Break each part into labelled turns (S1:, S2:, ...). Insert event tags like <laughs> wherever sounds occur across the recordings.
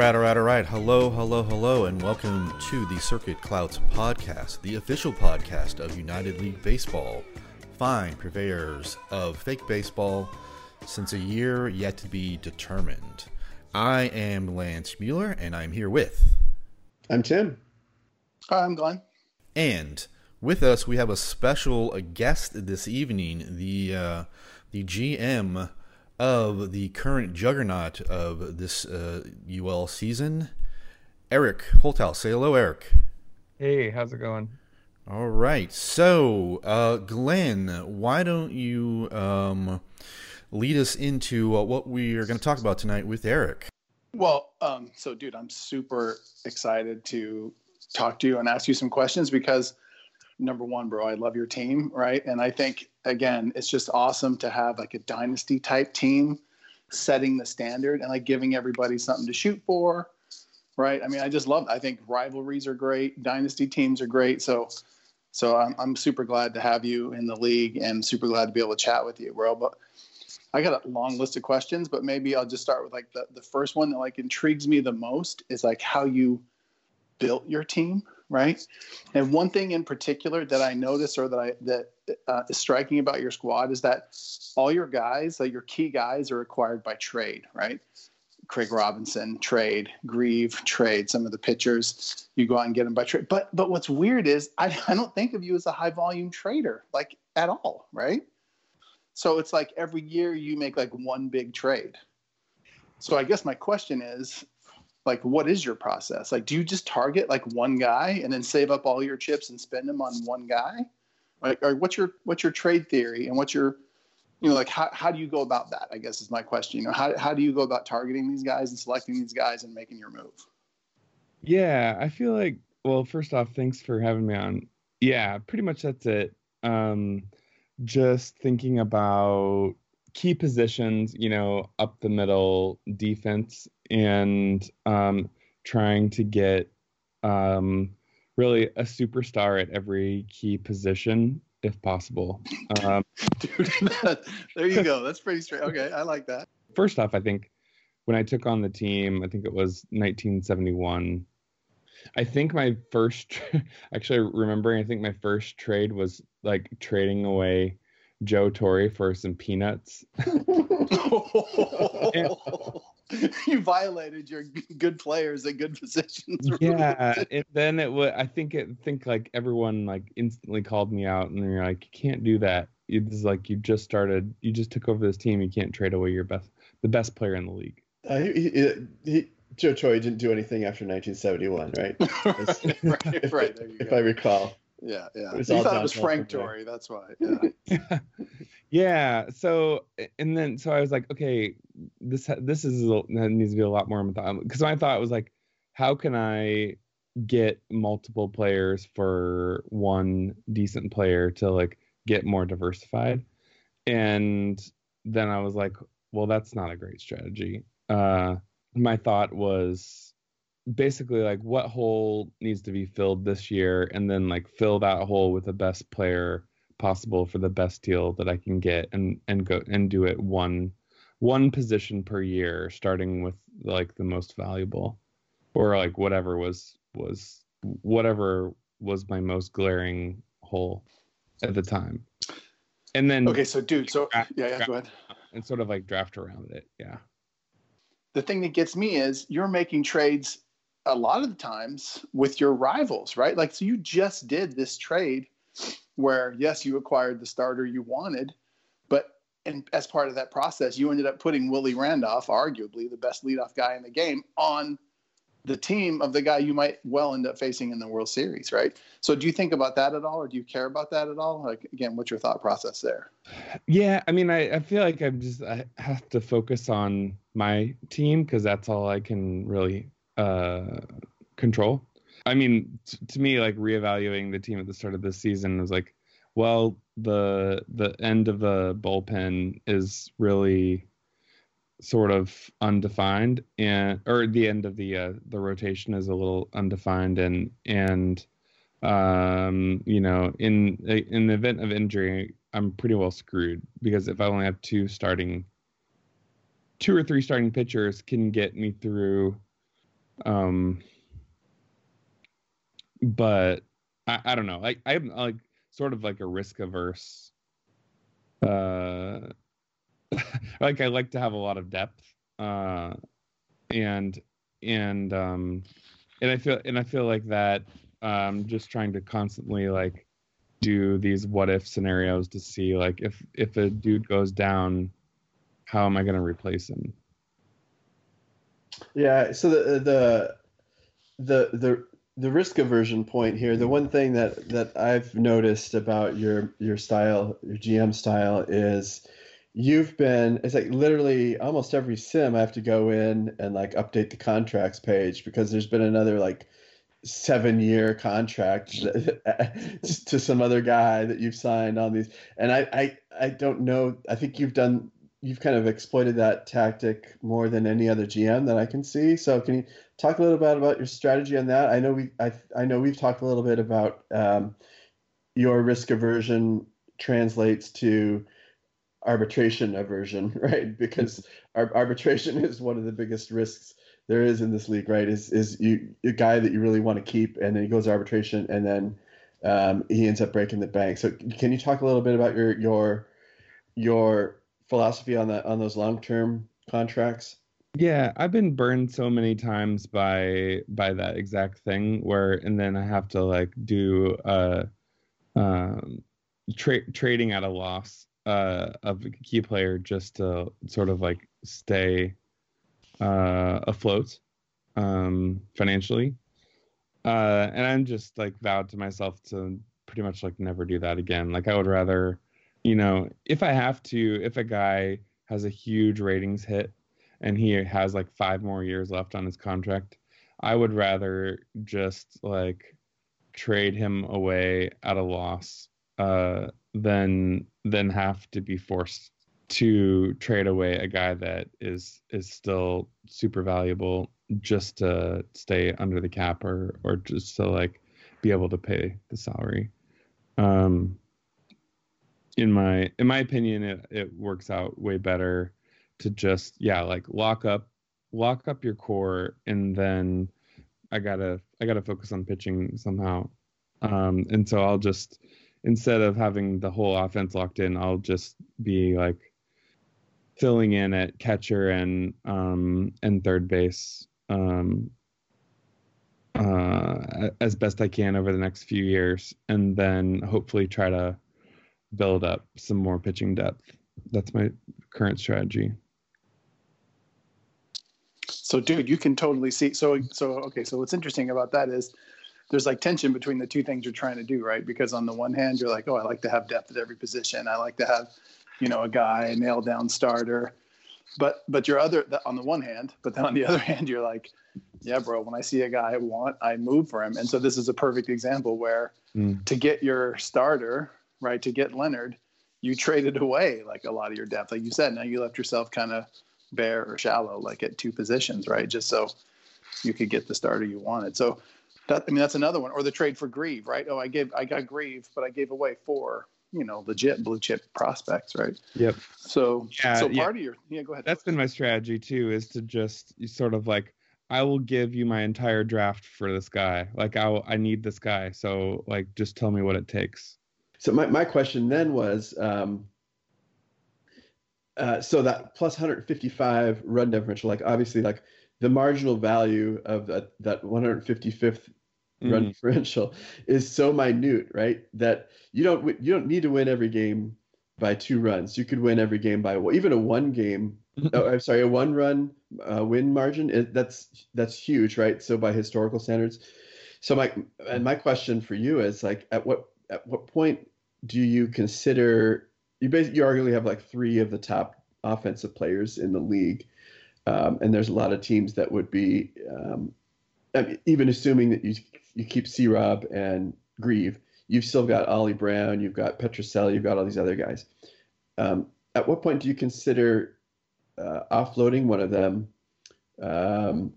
S1: right, all right, all right. Hello, hello, hello, and welcome to the Circuit Clouds podcast, the official podcast of United League Baseball. Fine purveyors of fake baseball since a year yet to be determined. I am Lance Mueller, and I'm here with.
S2: I'm Tim.
S3: Hi, I'm Glenn.
S1: And with us, we have a special guest this evening, the uh, the GM of the current juggernaut of this uh, UL season, Eric Holthouse. Say hello, Eric.
S4: Hey, how's it going?
S1: All right. So, uh, Glenn, why don't you um, lead us into uh, what we are going to talk about tonight with Eric?
S3: Well, um, so, dude, I'm super excited to talk to you and ask you some questions because number one, bro, I love your team, right? And I think again, it's just awesome to have like a dynasty type team setting the standard and like giving everybody something to shoot for, right? I mean, I just love. I think rivalries are great, dynasty teams are great. So, so I'm I'm super glad to have you in the league and super glad to be able to chat with you, bro. But I got a long list of questions, but maybe I'll just start with like the the first one that like intrigues me the most is like how you built your team right? And one thing in particular that I noticed or that I that uh, is striking about your squad is that all your guys, like your key guys, are acquired by trade, right? Craig Robinson trade, Grieve trade. Some of the pitchers you go out and get them by trade. But but what's weird is I, I don't think of you as a high volume trader like at all, right? So it's like every year you make like one big trade. So I guess my question is, like what is your process? Like do you just target like one guy and then save up all your chips and spend them on one guy? Like or what's your what's your trade theory and what's your you know like how, how do you go about that i guess is my question you know? How, how do you go about targeting these guys and selecting these guys and making your move?
S4: Yeah i feel like well first off thanks for having me on. Yeah pretty much that's it. Um just thinking about key positions, you know, up the middle defense and um, trying to get um, really a superstar at every key position if possible. Um, <laughs>
S3: Dude, that, there you go. That's pretty straight. Okay, I like that.
S4: First off, I think when I took on the team, I think it was 1971. I think my first, <laughs> actually remembering, I think my first trade was like trading away Joe Torre for some peanuts. <laughs> <laughs>
S3: you violated your good players at good positions. <laughs>
S4: Yeah, and then it would. I think it. Think like everyone like instantly called me out, and you're like, you can't do that. It's like you just started. You just took over this team. You can't trade away your best, the best player in the league.
S2: Uh, he, he, he, Joe Torre didn't do anything after 1971, right? <laughs>
S3: right, right.
S2: If, if I recall.
S3: Yeah, yeah. You thought it was Frank Torre. That's why.
S4: Yeah. Yeah. So and then so I was like, okay, this this is needs to be a lot more because my thought was like, how can I get multiple players for one decent player to like get more diversified? And then I was like, well, that's not a great strategy. Uh, my thought was basically like what hole needs to be filled this year and then like fill that hole with the best player possible for the best deal that I can get and and go and do it one one position per year starting with like the most valuable or like whatever was was whatever was my most glaring hole at the time. And then
S3: Okay, so dude, so draft, yeah, yeah, go ahead.
S4: And sort of like draft around it. Yeah.
S3: The thing that gets me is you're making trades a lot of the times with your rivals, right? Like, so you just did this trade where, yes, you acquired the starter you wanted, but and as part of that process, you ended up putting Willie Randolph, arguably the best leadoff guy in the game, on the team of the guy you might well end up facing in the World Series, right? So, do you think about that at all, or do you care about that at all? Like, again, what's your thought process there?
S4: Yeah, I mean, I, I feel like I'm just I have to focus on my team because that's all I can really uh, control. I mean, t- to me, like reevaluating the team at the start of this season was like, well, the the end of the bullpen is really sort of undefined, and or the end of the uh, the rotation is a little undefined, and and um, you know, in in the event of injury, I'm pretty well screwed because if I only have two starting, two or three starting pitchers can get me through Um, but I, I don't know. Like I'm like sort of like a risk averse. Uh, <laughs> like I like to have a lot of depth. Uh, and and um, and I feel and I feel like that. Um, just trying to constantly like do these what if scenarios to see like if if a dude goes down, how am I going to replace him?
S2: Yeah. So the the the the the risk aversion point here. The one thing that that I've noticed about your your style, your GM style, is you've been it's like literally almost every sim I have to go in and like update the contracts page because there's been another like seven year contract <laughs> to some other guy that you've signed on these and I, I i don't know i think you've done you've kind of exploited that tactic more than any other gm that i can see so can you talk a little bit about your strategy on that i know we i, I know we've talked a little bit about um, your risk aversion translates to arbitration aversion <laughs> right because our, arbitration is one of the biggest risks there is in this league, right? Is is you a guy that you really want to keep, and then he goes arbitration, and then um, he ends up breaking the bank. So can you talk a little bit about your your your philosophy on that on those long term contracts?
S4: Yeah, I've been burned so many times by by that exact thing where, and then I have to like do uh, um, tra- trading at a loss uh, of a key player just to sort of like stay uh, afloat um, financially. Uh, and I'm just like vowed to myself to pretty much like never do that again. Like I would rather, you know, if I have to, if a guy has a huge ratings hit and he has like five more years left on his contract, I would rather just like trade him away at a loss uh, than than have to be forced to trade away a guy that is is still super valuable just to stay under the cap or or just to like be able to pay the salary. Um, in my in my opinion, it it works out way better to just yeah like lock up lock up your core and then I gotta I gotta focus on pitching somehow. Um, and so I'll just instead of having the whole offense locked in, I'll just be like filling in at catcher and um, and third base um, uh, as best I can over the next few years, and then hopefully try to build up some more pitching depth. That's my current strategy.
S3: So, dude, you can totally see. So, so okay. So, what's interesting about that is there's like tension between the two things you're trying to do, right? Because on the one hand, you're like, oh, I like to have depth at every position. I like to have you know, a guy, a nail down starter. But but your other on the one hand, but then on the <laughs> other hand, you're like, yeah, bro. When I see a guy I want, I move for him. And so this is a perfect example where mm. to get your starter, right, to get Leonard, you traded away like a lot of your depth, like you said. Now you left yourself kind of bare or shallow, like at two positions, right, just so you could get the starter you wanted. So that I mean that's another one. Or the trade for Grieve, right? Oh, I gave I got Grieve, but I gave away four you know legit blue chip prospects, right?
S4: Yep.
S3: So
S4: yeah,
S3: so
S4: yeah.
S3: part of your yeah, go ahead.
S4: That's been my strategy too, is to just sort of like I will give you my entire draft for this guy. Like I I need this guy, so like just tell me what it takes.
S2: So my my question then was. Um, uh, so that plus 155 run differential, like obviously, like the marginal value of that that 155th mm. run differential is so minute, right? That you don't you don't need to win every game by two runs. You could win every game by even a one game. oh, I'm sorry, a one run uh, win margin. It, that's that's huge, right? So by historical standards. So my and my question for you is like, at what at what point do you consider you basically you arguably have like three of the top offensive players in the league, um, and there's a lot of teams that would be um, I mean, even assuming that you you keep C Rob and Grieve, you've still got Ollie Brown, you've got Petrocelli, you've got all these other guys. Um, at what point do you consider uh, offloading one of them um,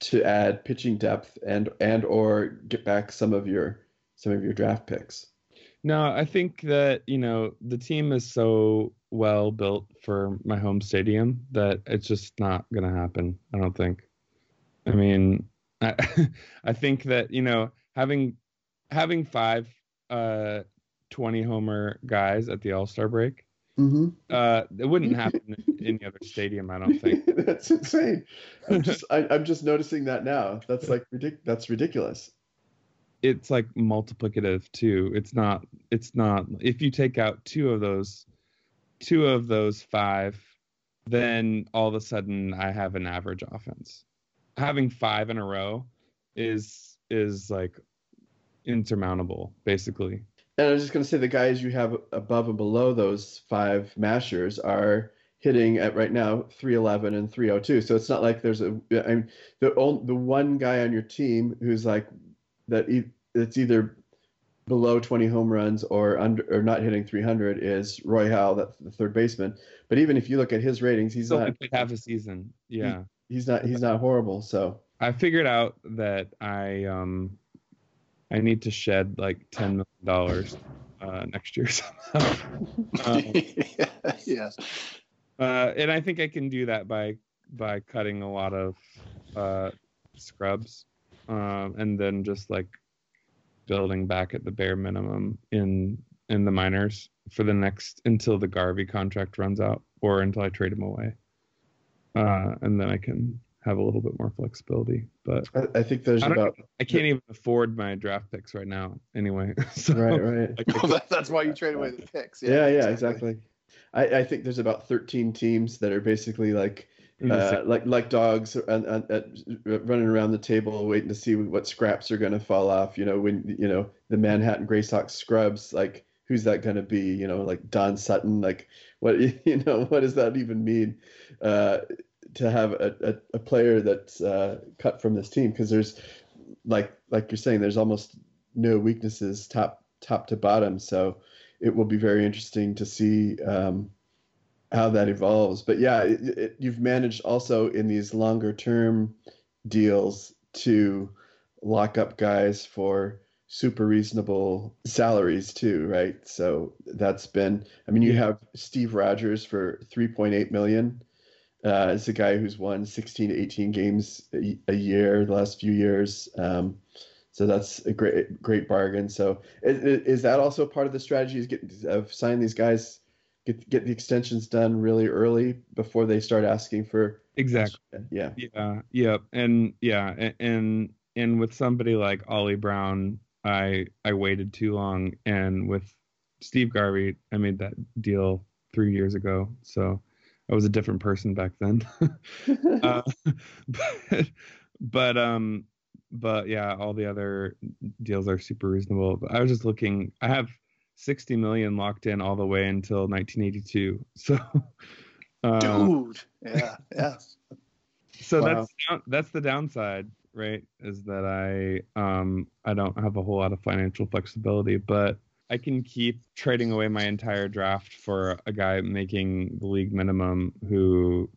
S2: to add pitching depth and and or get back some of your some of your draft picks?
S4: No, I think that you know the team is so well built for my home stadium that it's just not going to happen. I don't think. I mean, I, <laughs> I think that you know having having five uh 20 homer guys at the All Star break.
S2: Mm-hmm.
S4: Uh, it wouldn't happen in any other stadium, I don't think. <laughs>
S2: that's insane. I'm just I, I'm just noticing that now. That's like ridic- That's ridiculous.
S4: It's like multiplicative too. It's not. It's not. If you take out two of those, two of those five, then all of a sudden I have an average offense. Having five in a row is is like insurmountable, basically.
S2: And I was just going to say the guys you have above and below those five mashers are hitting at right now 311 and 302. So it's not like there's a I mean the only, the one guy on your team who's like that e- it's either below 20 home runs or under or not hitting 300 is Roy Howell, that's the third baseman. But even if you look at his ratings, he's
S4: Still
S2: not
S4: played half a season. Yeah.
S2: he's not he's not horrible. So
S4: I figured out that I um I need to shed like ten million dollars uh, next year <laughs> somehow. um, <laughs>
S3: yeah.
S4: uh, and I think I can do that by by cutting a lot of uh, scrubs, um, and then just like building back at the bare minimum in in the minors for the next until the Garvey contract runs out or until I trade him away, uh, and then I can have a little bit more flexibility. But
S2: I, I think there's
S4: I
S2: about
S4: I can't even afford my draft picks right now. Anyway, <laughs> so
S2: right right.
S4: I could- <laughs>
S3: Well, that, that's why you trade away the picks.
S2: Yeah, yeah, exactly. I, I think there's about 13 teams that are basically like
S4: in the
S2: uh, like like dogs and, and, and running around the table waiting to see what scraps are going to fall off. You know, when you know the Manhattan Gray Sox scrubs, like who's that going to be? You know, like Don Sutton. Like what <laughs> you know, what does that even mean? Uh, to have a, a, a player that's uh, cut from this team because there's like like you're saying, there's almost no weaknesses top top to bottom. So it will be very interesting to see um, how that evolves. But yeah, it, it, you've managed also in these longer term deals to lock up guys for super reasonable salaries too, right? So that's been. I mean, you have Steve Rogers for 3.8 million. Uh, it's a guy who's won 16 to 18 games a, a year the last few years. Um, so that's a great great bargain. So is, is that also part of the strategy? Is get of signing these guys, get get the extensions done really early before they start asking for
S4: exactly.
S2: yeah
S4: Yeah, yep, and yeah, and and with somebody like Ollie Brown, I I waited too long, and with Steve Garvey, I made that deal three years ago, so I was a different person back then. <laughs> uh, but but um but yeah, all the other deals are super reasonable. But I was just looking. I have 60 million locked in all the way until 1982. <laughs> So. Uh,
S3: Dude. Yeah. Yeah.
S4: so
S2: Wow.
S4: that's that's the downside right is that i um i don't have a whole lot of financial flexibility but i can keep trading away my entire draft for a guy making the league minimum who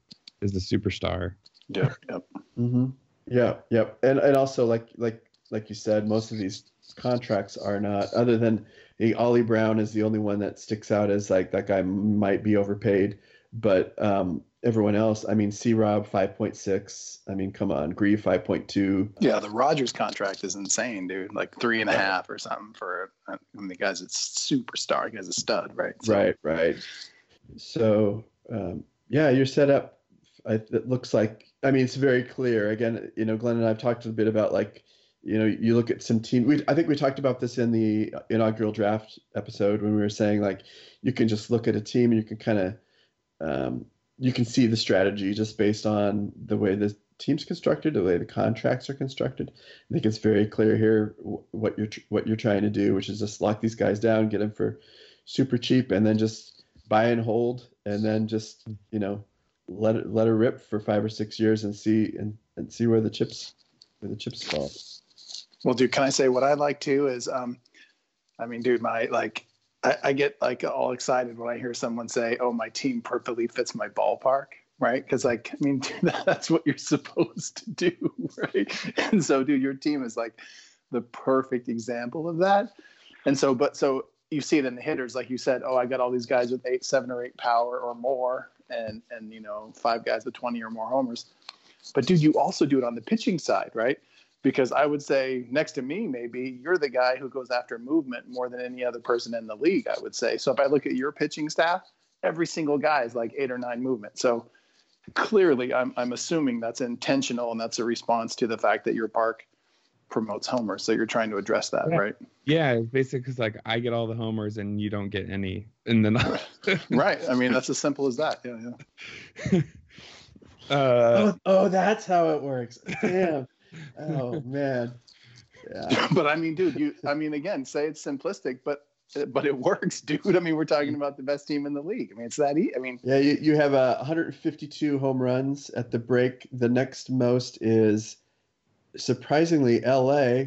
S4: is a superstar
S3: Yep. Yep.
S2: hmm Yeah, yep. And and also like like like you said, most of these contracts are not other than the Ollie Brown is the only one that sticks out as like that guy might be overpaid. But um everyone else, I mean C Rob five point six. I mean, come on, Grieve five point two.
S3: Yeah. The Rogers contract is insane, dude. Like three and a half or something for. I mean, the guy's a superstar. The guy's a stud, right? So-
S2: Right, right. So um yeah, you're set up. I, it looks like. I mean, it's very clear. Again, you know, Glenn and I've talked a bit about like, you know, you look at some team. We I think we talked about this in the inaugural draft episode when we were saying like, you can just look at a team and you can kind of, um, you can see the strategy just based on the way the team's constructed, the way the contracts are constructed. I think it's very clear here wh- what you're what you're trying to do, which is just lock these guys down, get them for super cheap, and then just buy and hold, and then just you know let it let it rip for five or six years and see and, and see where the chips where the chips fall.
S3: Well, dude, can I say what I like too is, um, I mean, dude, my like, I, I get like all excited when I hear someone say, "Oh, my team perfectly fits my ballpark," right? Because like, I mean, <laughs> that's what you're supposed to do, <laughs> right? And so, dude, your team is like the perfect example of that. And so, but so you see it in the hitters, like you said, oh, I got all these guys with eight, seven, or eight power or more, and and you know, five guys with twenty or more homers. But dude, you also do it on the pitching side, right? Because I would say next to me, maybe you're the guy who goes after movement more than any other person in the league. I would say. So if I look at your pitching staff, every single guy is like eight or nine movement. So clearly, I'm I'm assuming that's intentional and that's a response to the fact that your park promotes homers. So you're trying to address that,
S4: Yeah.
S3: right?
S4: Yeah, it's basically because like I get all the homers and you don't get any, and then <laughs>
S3: right. I mean, that's as simple as that. Yeah, yeah. <laughs>
S4: uh,
S2: oh, oh, that's how it works. Damn. Oh man. Yeah. <laughs>
S3: but I mean, dude, you. I mean, again, say it's simplistic, but but it <laughs> works, dude. I mean, we're talking about the best team in the league. I mean, it's that. E- I mean,
S2: Yeah, you, you have uh, 152 home runs at the break. The next most is surprisingly LA uh,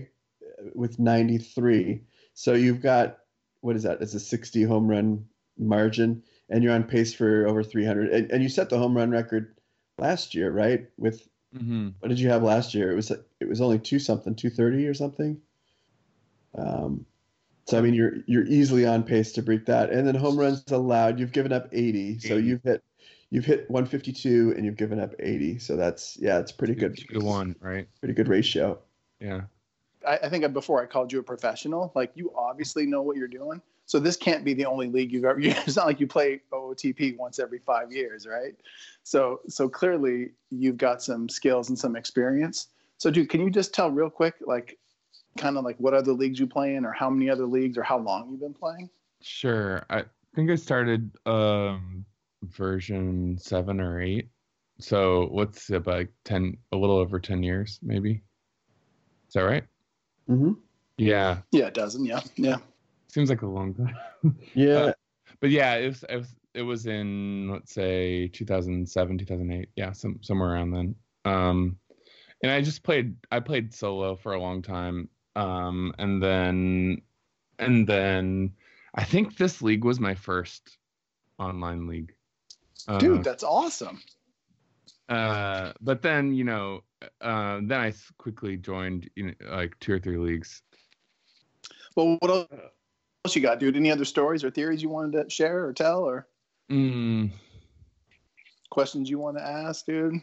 S2: with 93. So you've got what is that? It's a 60 home run margin, and you're on pace for over 300. And, and you set the home run record last year, right? With
S4: mhm.
S2: what did you have last year? It was it was only two something, 230 or something. Um, so I mean, you're you're easily on pace to break that. And then home runs allowed, you've given up 80. So you've hit you've hit 152 and you've given up 80. So that's yeah, it's pretty good.
S4: Two to one, right?
S2: Pretty good ratio.
S4: Yeah.
S3: I, I think before I called you a professional. Like, you obviously know what you're doing. So this can't be the only league you've ever. <laughs> It's not like you play OOTP once every five years, right? So so clearly you've got some skills and some experience. So, dude, can you just tell real quick, like, kind of like what other leagues you play in, or how many other leagues, or how long you've been playing?
S4: Sure. I think I started um version seven or eight. So what's it like ten a little over ten years, maybe? Is that right?
S2: Mm-hmm.
S4: Yeah.
S3: Yeah, a dozen. Yeah, yeah.
S4: Seems like a long time. <laughs>
S2: Yeah.
S4: Uh, but yeah, it was, it was it was in let's say 2007, 2008. Yeah, some somewhere around then. Um and I just played I played solo for a long time. Um and then and then I think this league was my first online league. Uh,
S3: Dude, that's awesome.
S4: uh but then, you know, uh then I quickly joined you know, like two or three leagues.
S3: Well, what else you got, dude? Any other stories or theories you wanted to share or tell, or
S4: Mm,
S3: questions you want to ask, dude?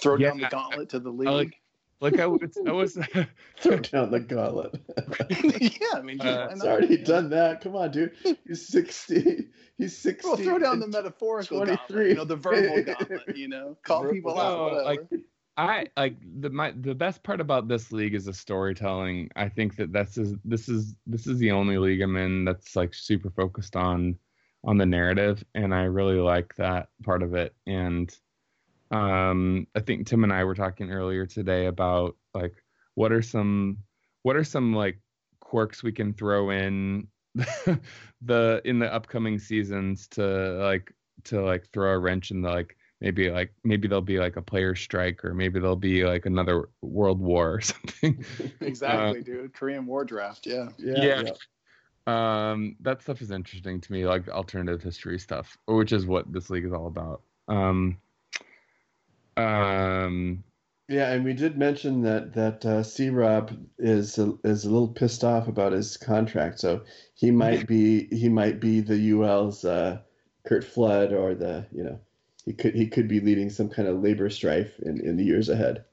S3: Throw
S4: Yeah,
S3: down the gauntlet to the league.
S4: like- like I was I was <laughs> <laughs>
S2: Throw down the gauntlet. <laughs>
S3: yeah, I mean, dude,
S4: Uh,
S3: why
S2: He's already done that. Come on, dude. He's 60. He's 60.
S3: Well, throw down the metaphorical
S2: 23.
S3: gauntlet, you know, the verbal gauntlet, you know, call
S2: Verbal
S3: people out,
S4: No,
S3: whatever.
S4: like I like the my the best part about this league is the storytelling. I think that this is this is this is the only league I'm in that's like super focused on on the narrative, and I really like that part of it. And um, I think Tim and I were talking earlier today about like what are some what are some like quirks we can throw in <laughs> the in the upcoming seasons to like to like throw a wrench in the like maybe like maybe there'll be like a player strike or maybe there'll be like another world war or <laughs> something <laughs>
S3: exactly, dude. Korean War draft, yeah.
S2: Yeah.
S4: Yeah. um that stuff is interesting to me like alternative history stuff which is what this league is all about um um
S2: Yeah, and we did mention that that uh, C Rob is a, is a little pissed off about his contract, so he might <laughs> be he might be the UL's uh, Curt Flood or the you know he could he could be leading some kind of labor strife in, in the years ahead.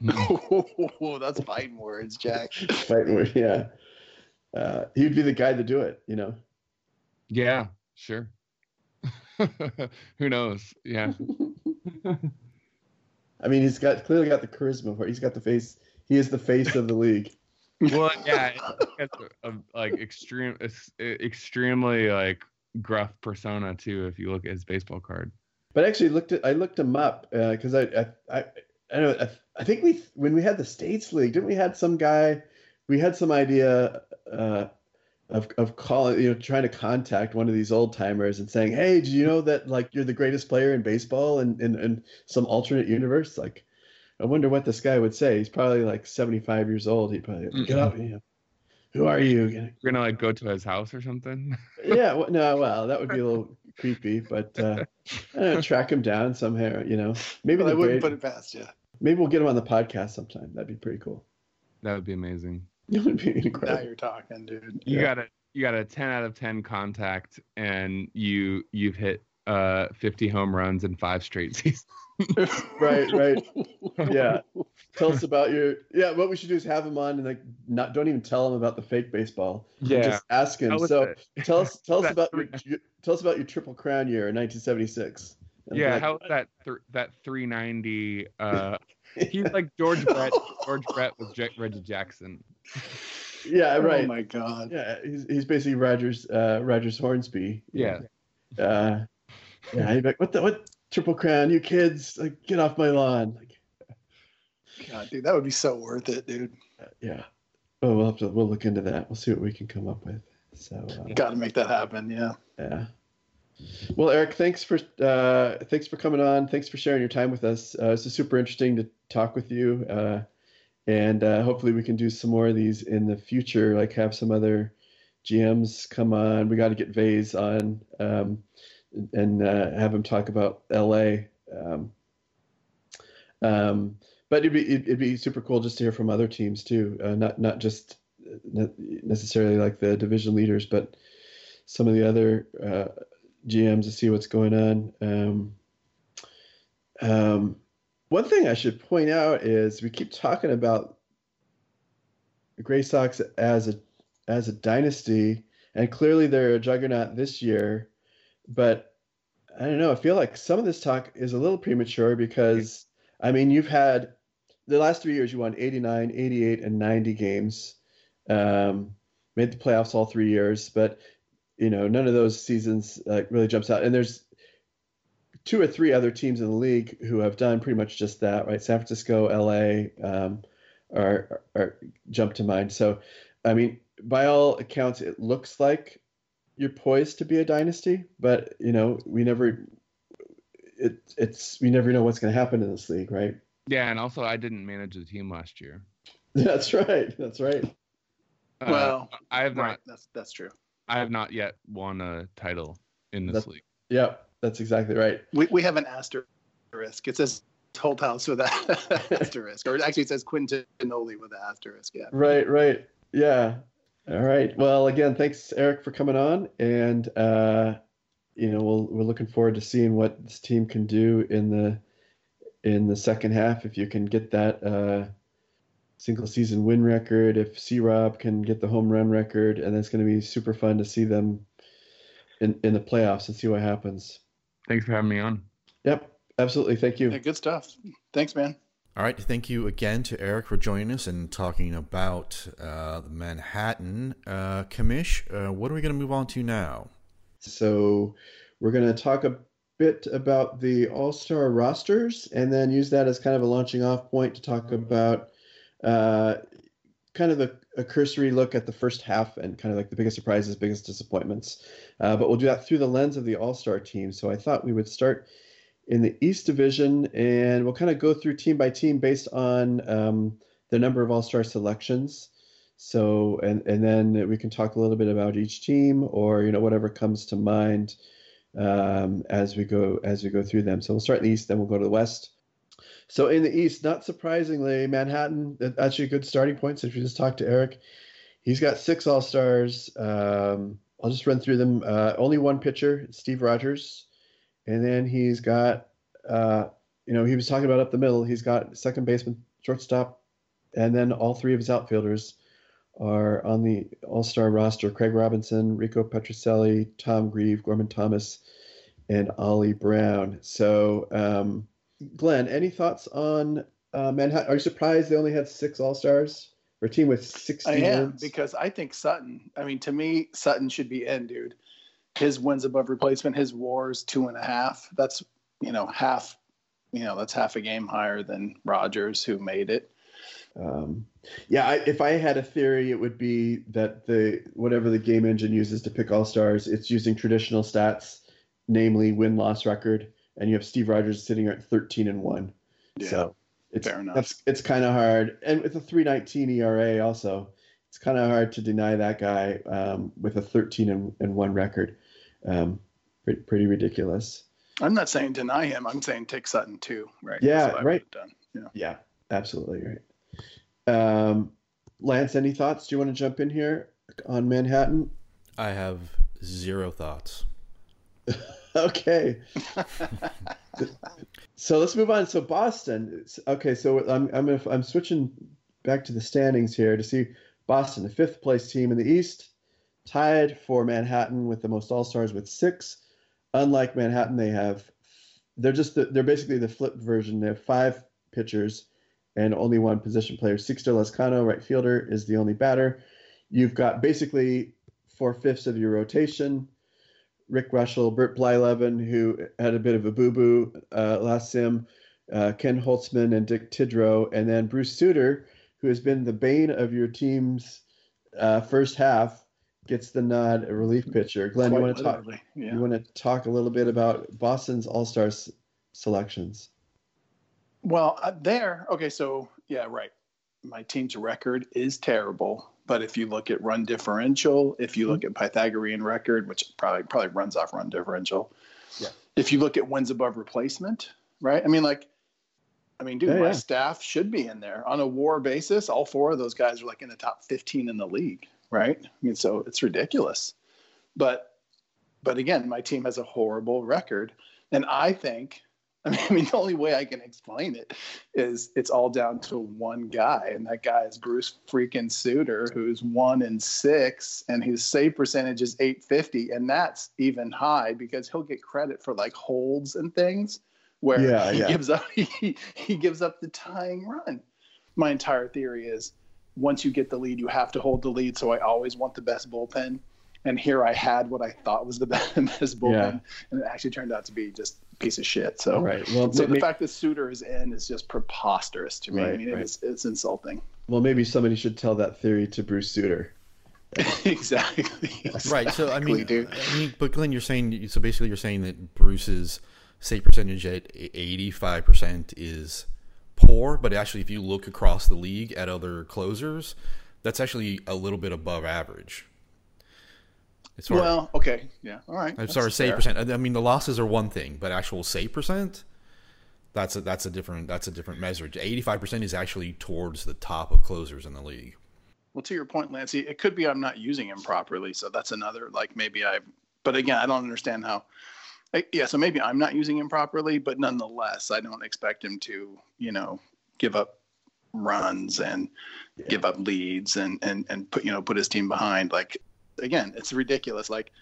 S2: <laughs>
S3: oh, that's fighting words, Jack. <laughs>
S2: Fighting words, yeah, uh, he'd be the guy to do it. You know.
S4: yeah sure <laughs> who knows yeah
S2: I mean, he's got clearly got the charisma for it. He's got the face. He is the face of the league.
S4: well yeah it's a, a, like extreme it's extremely like gruff persona too if you look at his baseball card
S2: But actually, looked at I looked him up because I, I I I know I, I think we when we had the states league didn't we had some guy we had some idea uh, of of calling you know trying to contact one of these old timers and saying hey do you know that like you're the greatest player in baseball in in, in some alternate universe? Like I wonder what this guy would say. He's probably like 75 years old. He'd probably get up you know, who are you?
S4: We're gonna like go to his house or something.
S2: yeah well, no well that would be a little creepy but uh, <laughs> I don't know, track him down somehow you know maybe
S3: But I wouldn't
S2: great-
S3: put it past you.
S2: Maybe we'll get him on the podcast sometime. That'd be pretty cool.
S4: That would be amazing. <laughs>
S2: It would be incredible.
S3: Now you're talking, dude.
S4: You
S2: Yeah.
S4: got a you got a ten out of ten contact, and you you've hit uh, 50 home runs in five straight <laughs> seasons.
S2: right, right. Yeah. Tell us about your yeah. What we should do is have him on and like not don't even tell him about the fake baseball.
S4: Yeah.
S2: Just ask him. So
S4: that-
S2: tell us tell us about
S4: three-
S2: your, tell us about your triple crown year in 1976. And
S4: Yeah,
S2: like,
S4: how that th- that 390? Uh, <laughs> he's like George Brett. <laughs> George Brett was J- Reggie Jackson.
S2: yeah, right.
S3: Oh my god.
S2: Yeah, he's, he's basically Rogers uh, Rogers Hornsby.
S4: Yeah.
S2: Uh, yeah. He'd like, what the what triple crown? You kids, like get off my lawn. Like,
S3: God, dude, that would be so worth it, dude.
S2: yeah. Oh, we'll have to we'll look into that. We'll see what we can come up with. So. Uh,
S3: Got to make that happen. Yeah.
S2: Yeah. Well, Eric, thanks for uh, thanks for coming on. Thanks for sharing your time with us. Uh, it's super interesting to talk with you, uh, and uh, hopefully we can do some more of these in the future. Like have some other GMs come on. We got to get Vase on um, and uh, have him talk about LA. Um, um, but it'd be it'd, be super cool just to hear from other teams too, uh, not not just necessarily like the division leaders, but some of the other uh, GMs to see what's going on. Um, um, one thing I should point out is we keep talking about the Gray Sox as a as a dynasty, and clearly they're a juggernaut this year. But I don't know. I feel like some of this talk is a little premature because I mean you've had the last three years you won 89, 88, and 90 games. Um, made the playoffs all three years, but you know none of those seasons uh, really jumps out. And there's two or three other teams in the league who have done pretty much just that, right? San Francisco, LA, um, are, are jump to mind. So, I mean, by all accounts, it looks like you're poised to be a dynasty, but you know, we never. It, it's we never know what's going to happen in this league, right?
S4: Yeah, and also I didn't manage the team last year. <laughs>
S2: That's right. That's right.
S4: Uh,
S3: well,
S4: I have
S3: right.
S4: not.
S3: That's that's true.
S4: I have not yet won a title in this
S2: That's-
S4: league.
S2: Yep, that's exactly right.
S3: We we have an asterisk. It says Told House with an <laughs> asterisk, or actually it says Quintinoli with an asterisk. Yeah.
S2: Right, right. Yeah. All right. Well, again, thanks, Eric, for coming on. And, uh, you know, we'll, we're looking forward to seeing what this team can do in the in the second half. If you can get that uh, single season win record, if C Rob can get the home run record, and it's going to be super fun to see them in, in the playoffs and see what happens.
S4: Thanks for having me on.
S2: Yep. Absolutely. Thank you.
S3: yeah. Good stuff. Thanks, man.
S1: All right, thank you again to Eric for joining us and talking about uh, the Manhattan. Uh, Kamish, uh, what are we going to move on to now?
S2: So we're going to talk a bit about the All Star rosters and then use that as kind of a launching off point to talk about uh, kind of a, a cursory look at the first half and kind of like the biggest surprises, biggest disappointments. Uh, but we'll do that through the lens of the All Star team. So I thought we would start in the East Division and we'll kind of go through team by team based on um, the number of All Star selections. So and and then we can talk a little bit about each team or you know whatever comes to mind um, as we go as we go through them. So we'll start in the East, then we'll go to the West. So in the East, not surprisingly, Manhattan actually a good starting point. So if you just talk to Eric, he's got six All Stars. Um, I'll just run through them. Uh, only one pitcher, Steve Rogers, and then he's got uh, you know he was talking about up the middle. He's got second baseman, shortstop, and then all three of his outfielders are on the All Star roster: Craig Robinson, Rico Petrocelli, Tom Grieve, Gorman Thomas, and Ollie Brown. So, um, Glenn, any thoughts on uh, Manhattan? Are you surprised they only had six All Stars for a team with
S3: I
S2: sixteen
S3: am
S2: wins?
S3: because I think Sutton. I mean, to me, Sutton should be in, dude. His wins above replacement, his WAR's two and a half. That's you know half. You know that's half a game higher than Rogers, who made it.
S2: Um, yeah, I, if I had a theory, it would be that the whatever the game engine uses to pick all stars, it's using traditional stats, namely win loss record, and you have Steve Rogers sitting at thirteen and one.
S3: Yeah,
S2: So it's
S3: fair enough.
S2: That's it's kind of hard, and with a three nineteen ERA also, it's kind of hard to deny that guy um, with a thirteen and, and one record. Um, pretty, pretty ridiculous.
S3: I'm not saying deny him. I'm saying take Sutton too. Right.
S2: Yeah,
S3: That's
S2: right.
S3: Done. Yeah.
S2: Yeah, absolutely right. Um, Lance, any thoughts? Do you want to jump in here on Manhattan?
S1: I have zero thoughts. <laughs> <laughs>
S2: okay. so let's move on. So Boston. Okay, so I'm I'm I'm switching back to the standings here to see Boston, the fifth place team in the East, tied for Manhattan with the most All Stars with six. Unlike Manhattan, they have they're just the, they're basically the flip version. They have five pitchers and only one position player. Sixto Lezcano, right fielder, is the only batter. You've got basically four fifths of your rotation. Rick Reuschel, Bert Blyleven, who had a bit of a boo boo uh, last sim, uh, Ken Holtzman, and Dick Tidrow, and then Bruce Sutter, who has been the bane of your team's uh, first half, gets the nod, a relief pitcher. Glenn,
S3: Quite
S2: you want to talk?
S3: Yeah.
S2: You want to talk a little bit about Boston's All Stars selections?
S3: Well, uh, there. Okay, so yeah, right. My team's record is terrible, but if you look at run differential, if you look hmm. at Pythagorean record, which probably probably runs off run differential,
S2: Yeah.
S3: If you look at wins above replacement, right? I mean, like, I mean, dude,
S2: Yeah,
S3: my
S2: yeah.
S3: staff should be in there on a WAR basis. All four of those guys are like in the top fifteen in the league, right? I mean, so it's ridiculous. But, but again, my team has a horrible record, and I think <laughs> I mean, the only way I can explain it is it's all down to one guy, and that guy is Bruce freaking Sutter, who's one in six, and his save percentage is 850, and that's even high because he'll get credit for like holds and things where
S2: Yeah,
S3: he
S2: yeah.
S3: gives up <laughs> he, he gives up the tying run. My entire theory is once you get the lead, you have to hold the lead. So I always want the best bullpen. And here I had what I thought was the best, <laughs> best bullpen,
S2: Yeah.
S3: and it actually turned out to be just a piece of shit. So
S2: Right. Well,
S3: so
S2: ma-
S3: the fact that Sutter is in is just preposterous to me. I mean,
S2: right.
S3: it's it's insulting.
S2: well, maybe somebody should tell that theory to Bruce Sutter. <laughs>
S3: exactly. <laughs>
S1: Right. So I mean,
S3: Exactly, dude.
S1: I mean, but Glenn, you're saying so basically you're saying that Bruce's save percentage at 85 percent is poor, but actually, if you look across the league at other closers, that's actually a little bit above average. As far,
S3: Well, okay, yeah, all right.
S1: I'm sorry, save
S3: fair.
S1: percent. I mean, the losses are one thing, but actual save percent, that's a that's a different that's a different measure. 85 percent is actually towards the top of closers in the league.
S3: Well, to your point, Lancey, it could be I'm not using him properly. So that's another like maybe I. But again, I don't understand how. I, yeah, so maybe I'm not using him properly, but nonetheless, I don't expect him to, you know, give up runs and give up leads and and and put you know put his team behind. Like again, it's ridiculous. Like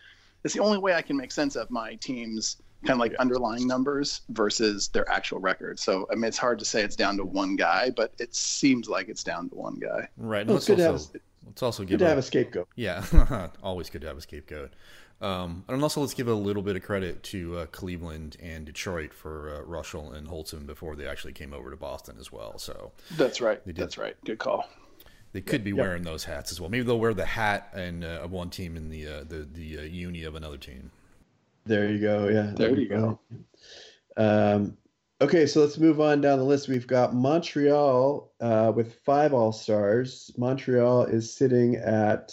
S3: it's the only way I can make sense of my team's kind of like underlying numbers versus their actual record. So I mean, it's hard to say it's down to one guy, but it seems like it's down to one guy.
S1: Right.
S2: Well, it's good to
S1: also
S2: have-
S1: let's also
S2: Good
S1: give
S2: to
S1: a-
S2: have a scapegoat.
S1: Yeah, <laughs> always good to have a scapegoat. Um, and also, let's give a little bit of credit to uh, Cleveland and Detroit for uh, Reuschel and Holton before they actually came over to Boston as well. So
S3: That's right.
S1: did.
S3: That's right. Good call.
S1: They could be wearing those hats as well. Maybe they'll wear the hat and uh, of one team and the uh, the the uh, uni of another team.
S2: There you go. Yeah.
S3: There you go.
S2: Um, okay, so let's move on down the list. We've got Montreal uh, with five All Stars. Montreal is sitting at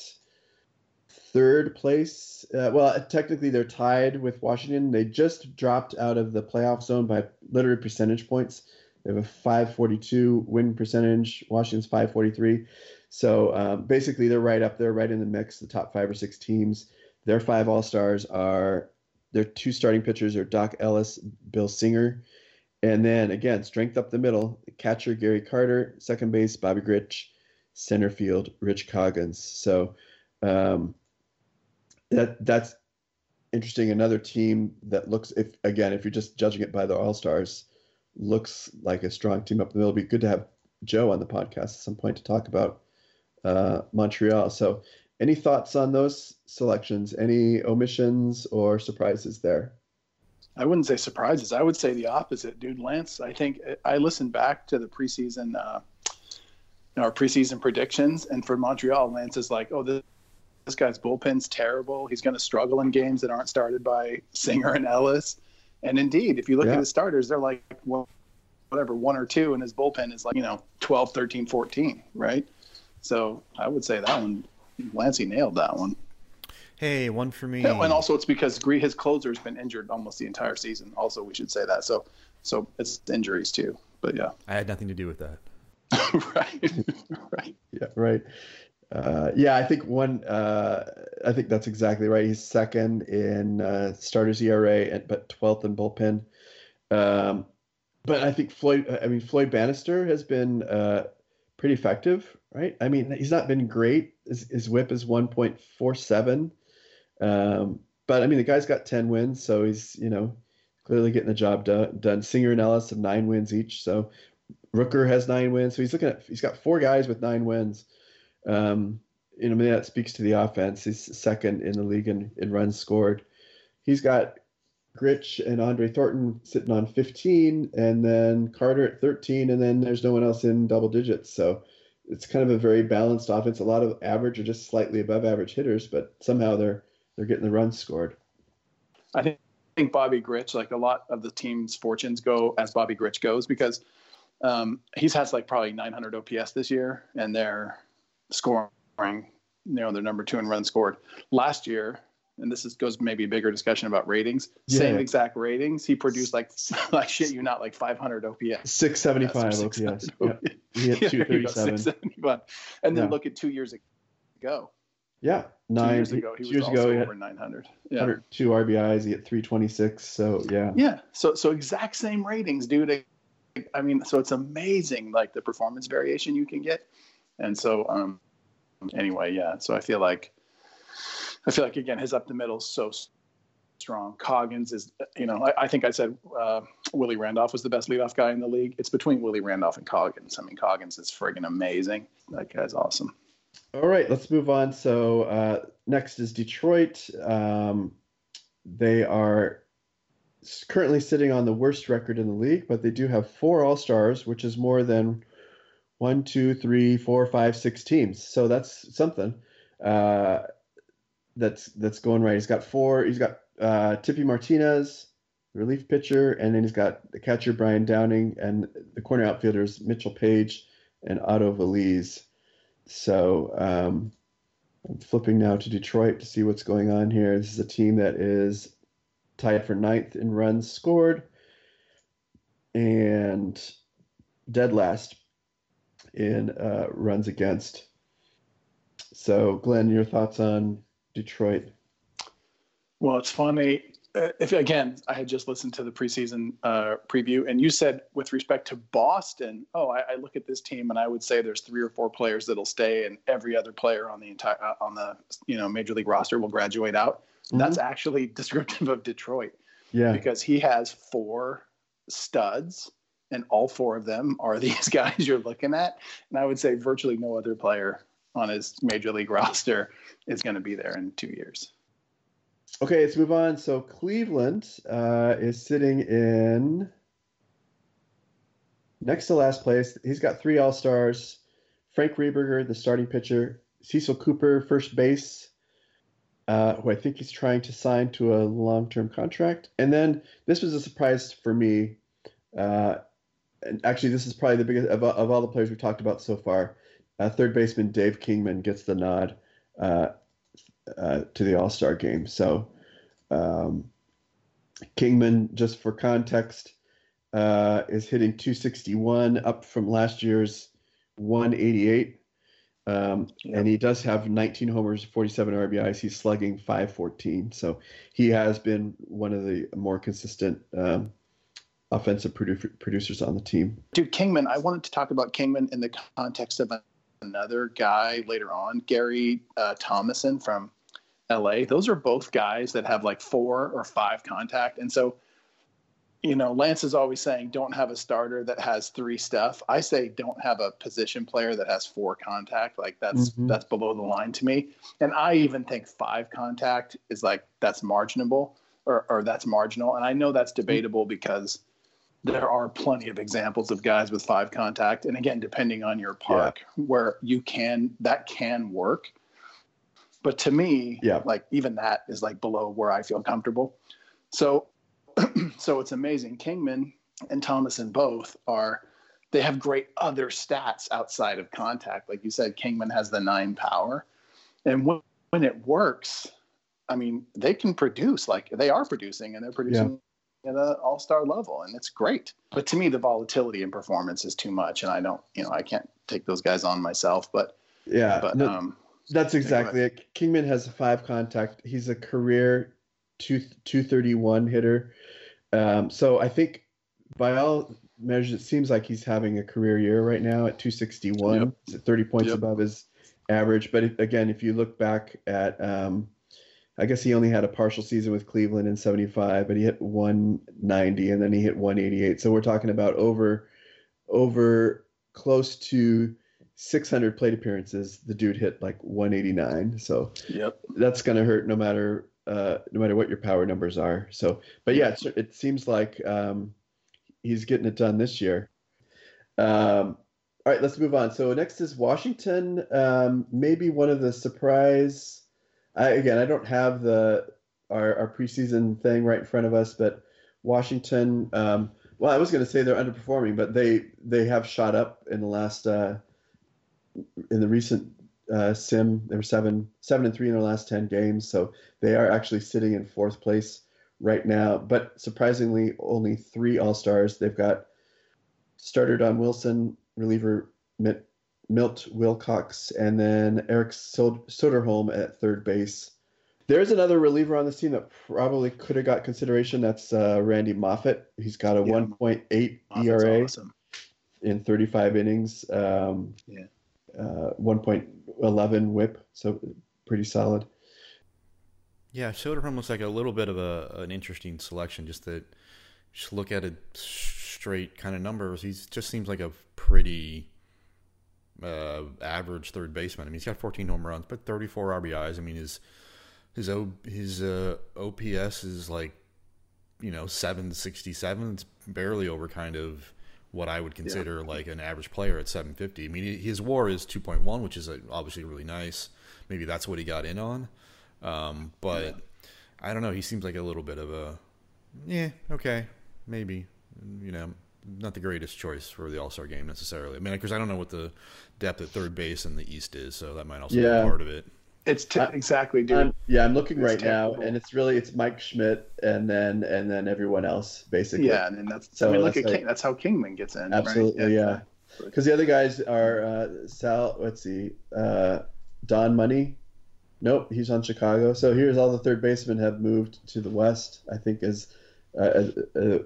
S2: third place. Uh, well, technically, they're tied with Washington. They just dropped out of the playoff zone by literally percentage points. They have a 542 win percentage. Washington's 543. So um, basically, they're right up there, right in the mix, the top five or six teams. Their five All Stars are their two starting pitchers are Dock Ellis, Bill Singer, and then again, strength up the middle, catcher Gary Carter, second base Bobby Grich, center field Rich Coggins. So um, that that's interesting. Another team that looks, if again, if you're just judging it by the All Stars, looks like a strong team up the middle. It'd be good to have Joe on the podcast at some point to talk about uh, Montreal. So, any thoughts on those selections? Any omissions or surprises there?
S3: I wouldn't say surprises. I would say the opposite, dude. Lance, I think I listened back to the preseason, uh, our preseason predictions, and for Montreal, Lance is like, "Oh, this, this guy's bullpen's terrible. He's going to struggle in games that aren't started by Singer and Ellis." And indeed, if you look
S2: Yeah.
S3: at the starters, they're like, well, whatever, one or two, and his bullpen is like, you know, 12, 13, 14, right? So I would say that one, Lancey nailed that one.
S1: Hey, one for me.
S3: Yeah, and also it's because Gree, his closer's been injured almost the entire season. Also, we should say that. So, so it's injuries too. But yeah,
S1: I had nothing to do with that. <laughs>
S3: right, <laughs> right.
S2: Yeah, right. Uh, yeah, I think one. Uh, I think that's exactly right. He's second in uh, starters ERA, and, but twelfth in bullpen. Um, but I think Floyd. I mean, Floyd Bannister has been uh, pretty effective, right? I mean, he's not been great. His, his WHIP is one point four seven, um, but I mean, the guy's got ten wins, so he's you know clearly getting the job done. done. Singer and Ellis have nine wins each, so Rooker has nine wins. So he's looking at he's got four guys with nine wins. Um, you know, I mean, that speaks to the offense. He's second in the league in, in runs scored. He's got Grich and Andre Thornton sitting on 15, and then Carter at 13, and then there's no one else in double digits. So it's kind of a very balanced offense. A lot of average or just slightly above average hitters, but somehow they're they're getting the runs scored.
S3: I think, I think Bobby Grich, like a lot of the team's fortunes go as Bobby Grich goes because um, he's has like probably 900 OPS this year, and they're scoring, you know, they're number two in runs scored. Last year, and this is, goes maybe a bigger discussion about ratings. Yeah. Same exact ratings. He produced like <laughs> like shit you not like 500 OPS.
S2: 675 OPS. Yeah. He hit <laughs> 237.
S3: And then yeah. look at two years ago.
S2: Yeah,
S3: nine two years ago. He was years ago, over 900. Yeah,
S2: 102 RBIs. He hit 326. So yeah.
S3: Yeah. So so exact same ratings, dude. I mean, so it's amazing, like the performance variation you can get. And so, um, anyway, yeah. So I feel like, I feel like again, his up the middle is so strong. Coggins is, you know, I, I think I said uh, Willie Randolph was the best leadoff guy in the league. It's between Willie Randolph and Coggins. I mean, Coggins is friggin' amazing. That guy's awesome.
S2: All right, let's move on. So uh, next is Detroit. Um, they are currently sitting on the worst record in the league, but they do have four All Stars, which is more than one, two, three, four, five, six teams. So that's something. Uh, that's that's going right. He's got four. He's got uh, Tippy Martinez, relief pitcher, and then he's got the catcher Brian Downing and the corner outfielders Mitchell Page and Otto Velez. So um, I'm flipping now to Detroit to see what's going on here. This is a team that is tied for ninth in runs scored and dead last in uh, runs against. So, Glenn, your thoughts on Detroit?
S3: Well, it's funny. Uh, if again, I had just listened to the preseason uh, preview, and you said with respect to Boston, oh, I, I, look at this team and I would say there's three or four players that'll stay, and every other player on the entire uh, on the you know major league roster will graduate out. Mm-hmm. That's actually <laughs> descriptive of Detroit.
S2: Yeah,
S3: because he has four studs and all four of them are <laughs> these guys you're looking at. And I would say virtually no other player on his major league <laughs> roster is going to be there in two years.
S2: Okay, let's move on. So Cleveland uh, is sitting in next to last place. He's got three All Stars: Frank Reberger, the starting pitcher, Cecil Cooper, first base, uh, who I think he's trying to sign to a long-term contract. And then this was a surprise for me. Uh, and actually, this is probably the biggest of, of all the players we've talked about so far. Uh, third baseman Dave Kingman gets the nod uh, uh, to the All Star game. So, um, Kingman, just for context, uh, is hitting 261, up from last year's 188. Um, yeah. And he does have 19 homers, 47 RBIs. He's slugging 514. So he has been one of the more consistent um, offensive produ- producers on the team.
S3: Dude, Kingman, I wanted to talk about Kingman in the context of another guy later on, Gary uh, Thomasson from LA. Those are both guys that have like four or five contact. And so, you know, Lance is always saying, don't have a starter that has three stuff. I say, don't have a position player that has four contact. Like that's mm-hmm. that's below the line to me. And I even think five contact is like that's marginable or, or that's marginal. And I know that's debatable because there are plenty of examples of guys with five contact. And again depending on your park yeah. where you can that can work. But to me yeah. like even that is like below where i feel comfortable. So <clears throat> so it's amazing. Kingman and Thomasson both are they have great other stats outside of contact. Like you said kingman has the nine power. And when, when it works i mean they can produce like they are producing and they're producing at an all-star level and it's great but to me the volatility in performance is too much and i don't you know i can't take those guys on myself but
S2: yeah
S3: but
S2: no,
S3: um
S2: That's exactly it. Kingman has a five contact. He's a career two two thirty one hitter. Um, so I think by all measures, it seems like he's having a career year right now at two sixty one. At thirty points
S3: Yep.
S2: above his average. But if, again, if you look back at, um, I guess he only had a partial season with Cleveland in seventy five, but he hit one ninety and then he hit one eighty eight. So we're talking about over over close to 600 plate appearances the dude hit like 189 so
S3: Yep.
S2: that's going to hurt no matter uh, no matter what your power numbers are. So but yeah it's, it seems like um, he's getting it done this year. Um, all right let's move on. So next is washington. Um, maybe one of the surprise I, again i don't have the our, our preseason thing right in front of us but washington um, well i was going to say they're underperforming but they they have shot up in the last uh, in the recent uh, sim they were seven seven and three in their last 10 games so they are actually sitting in fourth place right now but surprisingly only three all-stars. They've got starter don wilson reliever Milt, Milt wilcox and then eric soderholm at third base there's another reliever on the team that probably could have got consideration that's uh, randy Moffitt he's got a
S3: Yeah.
S2: 1.8
S3: That's
S2: era
S3: awesome.
S2: in 35 innings. Um,
S3: Yeah.
S2: Uh, 1.11 whip, so pretty solid.
S1: Yeah, Soderholm looks like a little bit of a an interesting selection. Just that, just look at it straight kind of numbers. He just seems like a pretty uh, average third baseman. I mean, he's got 14 home runs, but 34 RBIs. I mean, his his o, his uh, OPS is like you know 767. It's barely over kind of what I would consider like an average player at 750. I mean, his WAR is 2.1, which is uh, obviously really nice. Maybe that's what he got in on. Um, but I don't know. He seems like a little bit of a, yeah, okay, maybe. You know, not the greatest choice for the All Star game necessarily. I mean, because I don't know what the depth at third base in the East is, so that might also
S2: Yeah.
S1: be part of it.
S3: It's t-
S2: I-
S3: exactly, dude.
S2: I'm, yeah, I'm looking
S3: It's
S2: right now, and it's really it's Mike Schmidt and then and then everyone else basically.
S3: yeah, and then that's
S2: So
S3: I mean, look
S2: that's
S3: at
S2: like-
S3: King. That's how Kingman gets in.
S2: Absolutely,
S3: right?
S2: yeah. Because the other guys are uh, Sal. Let's see, uh, Don Money. Nope, he's on Chicago. So here's all the third basemen have moved to the West. I think is uh, uh, uh,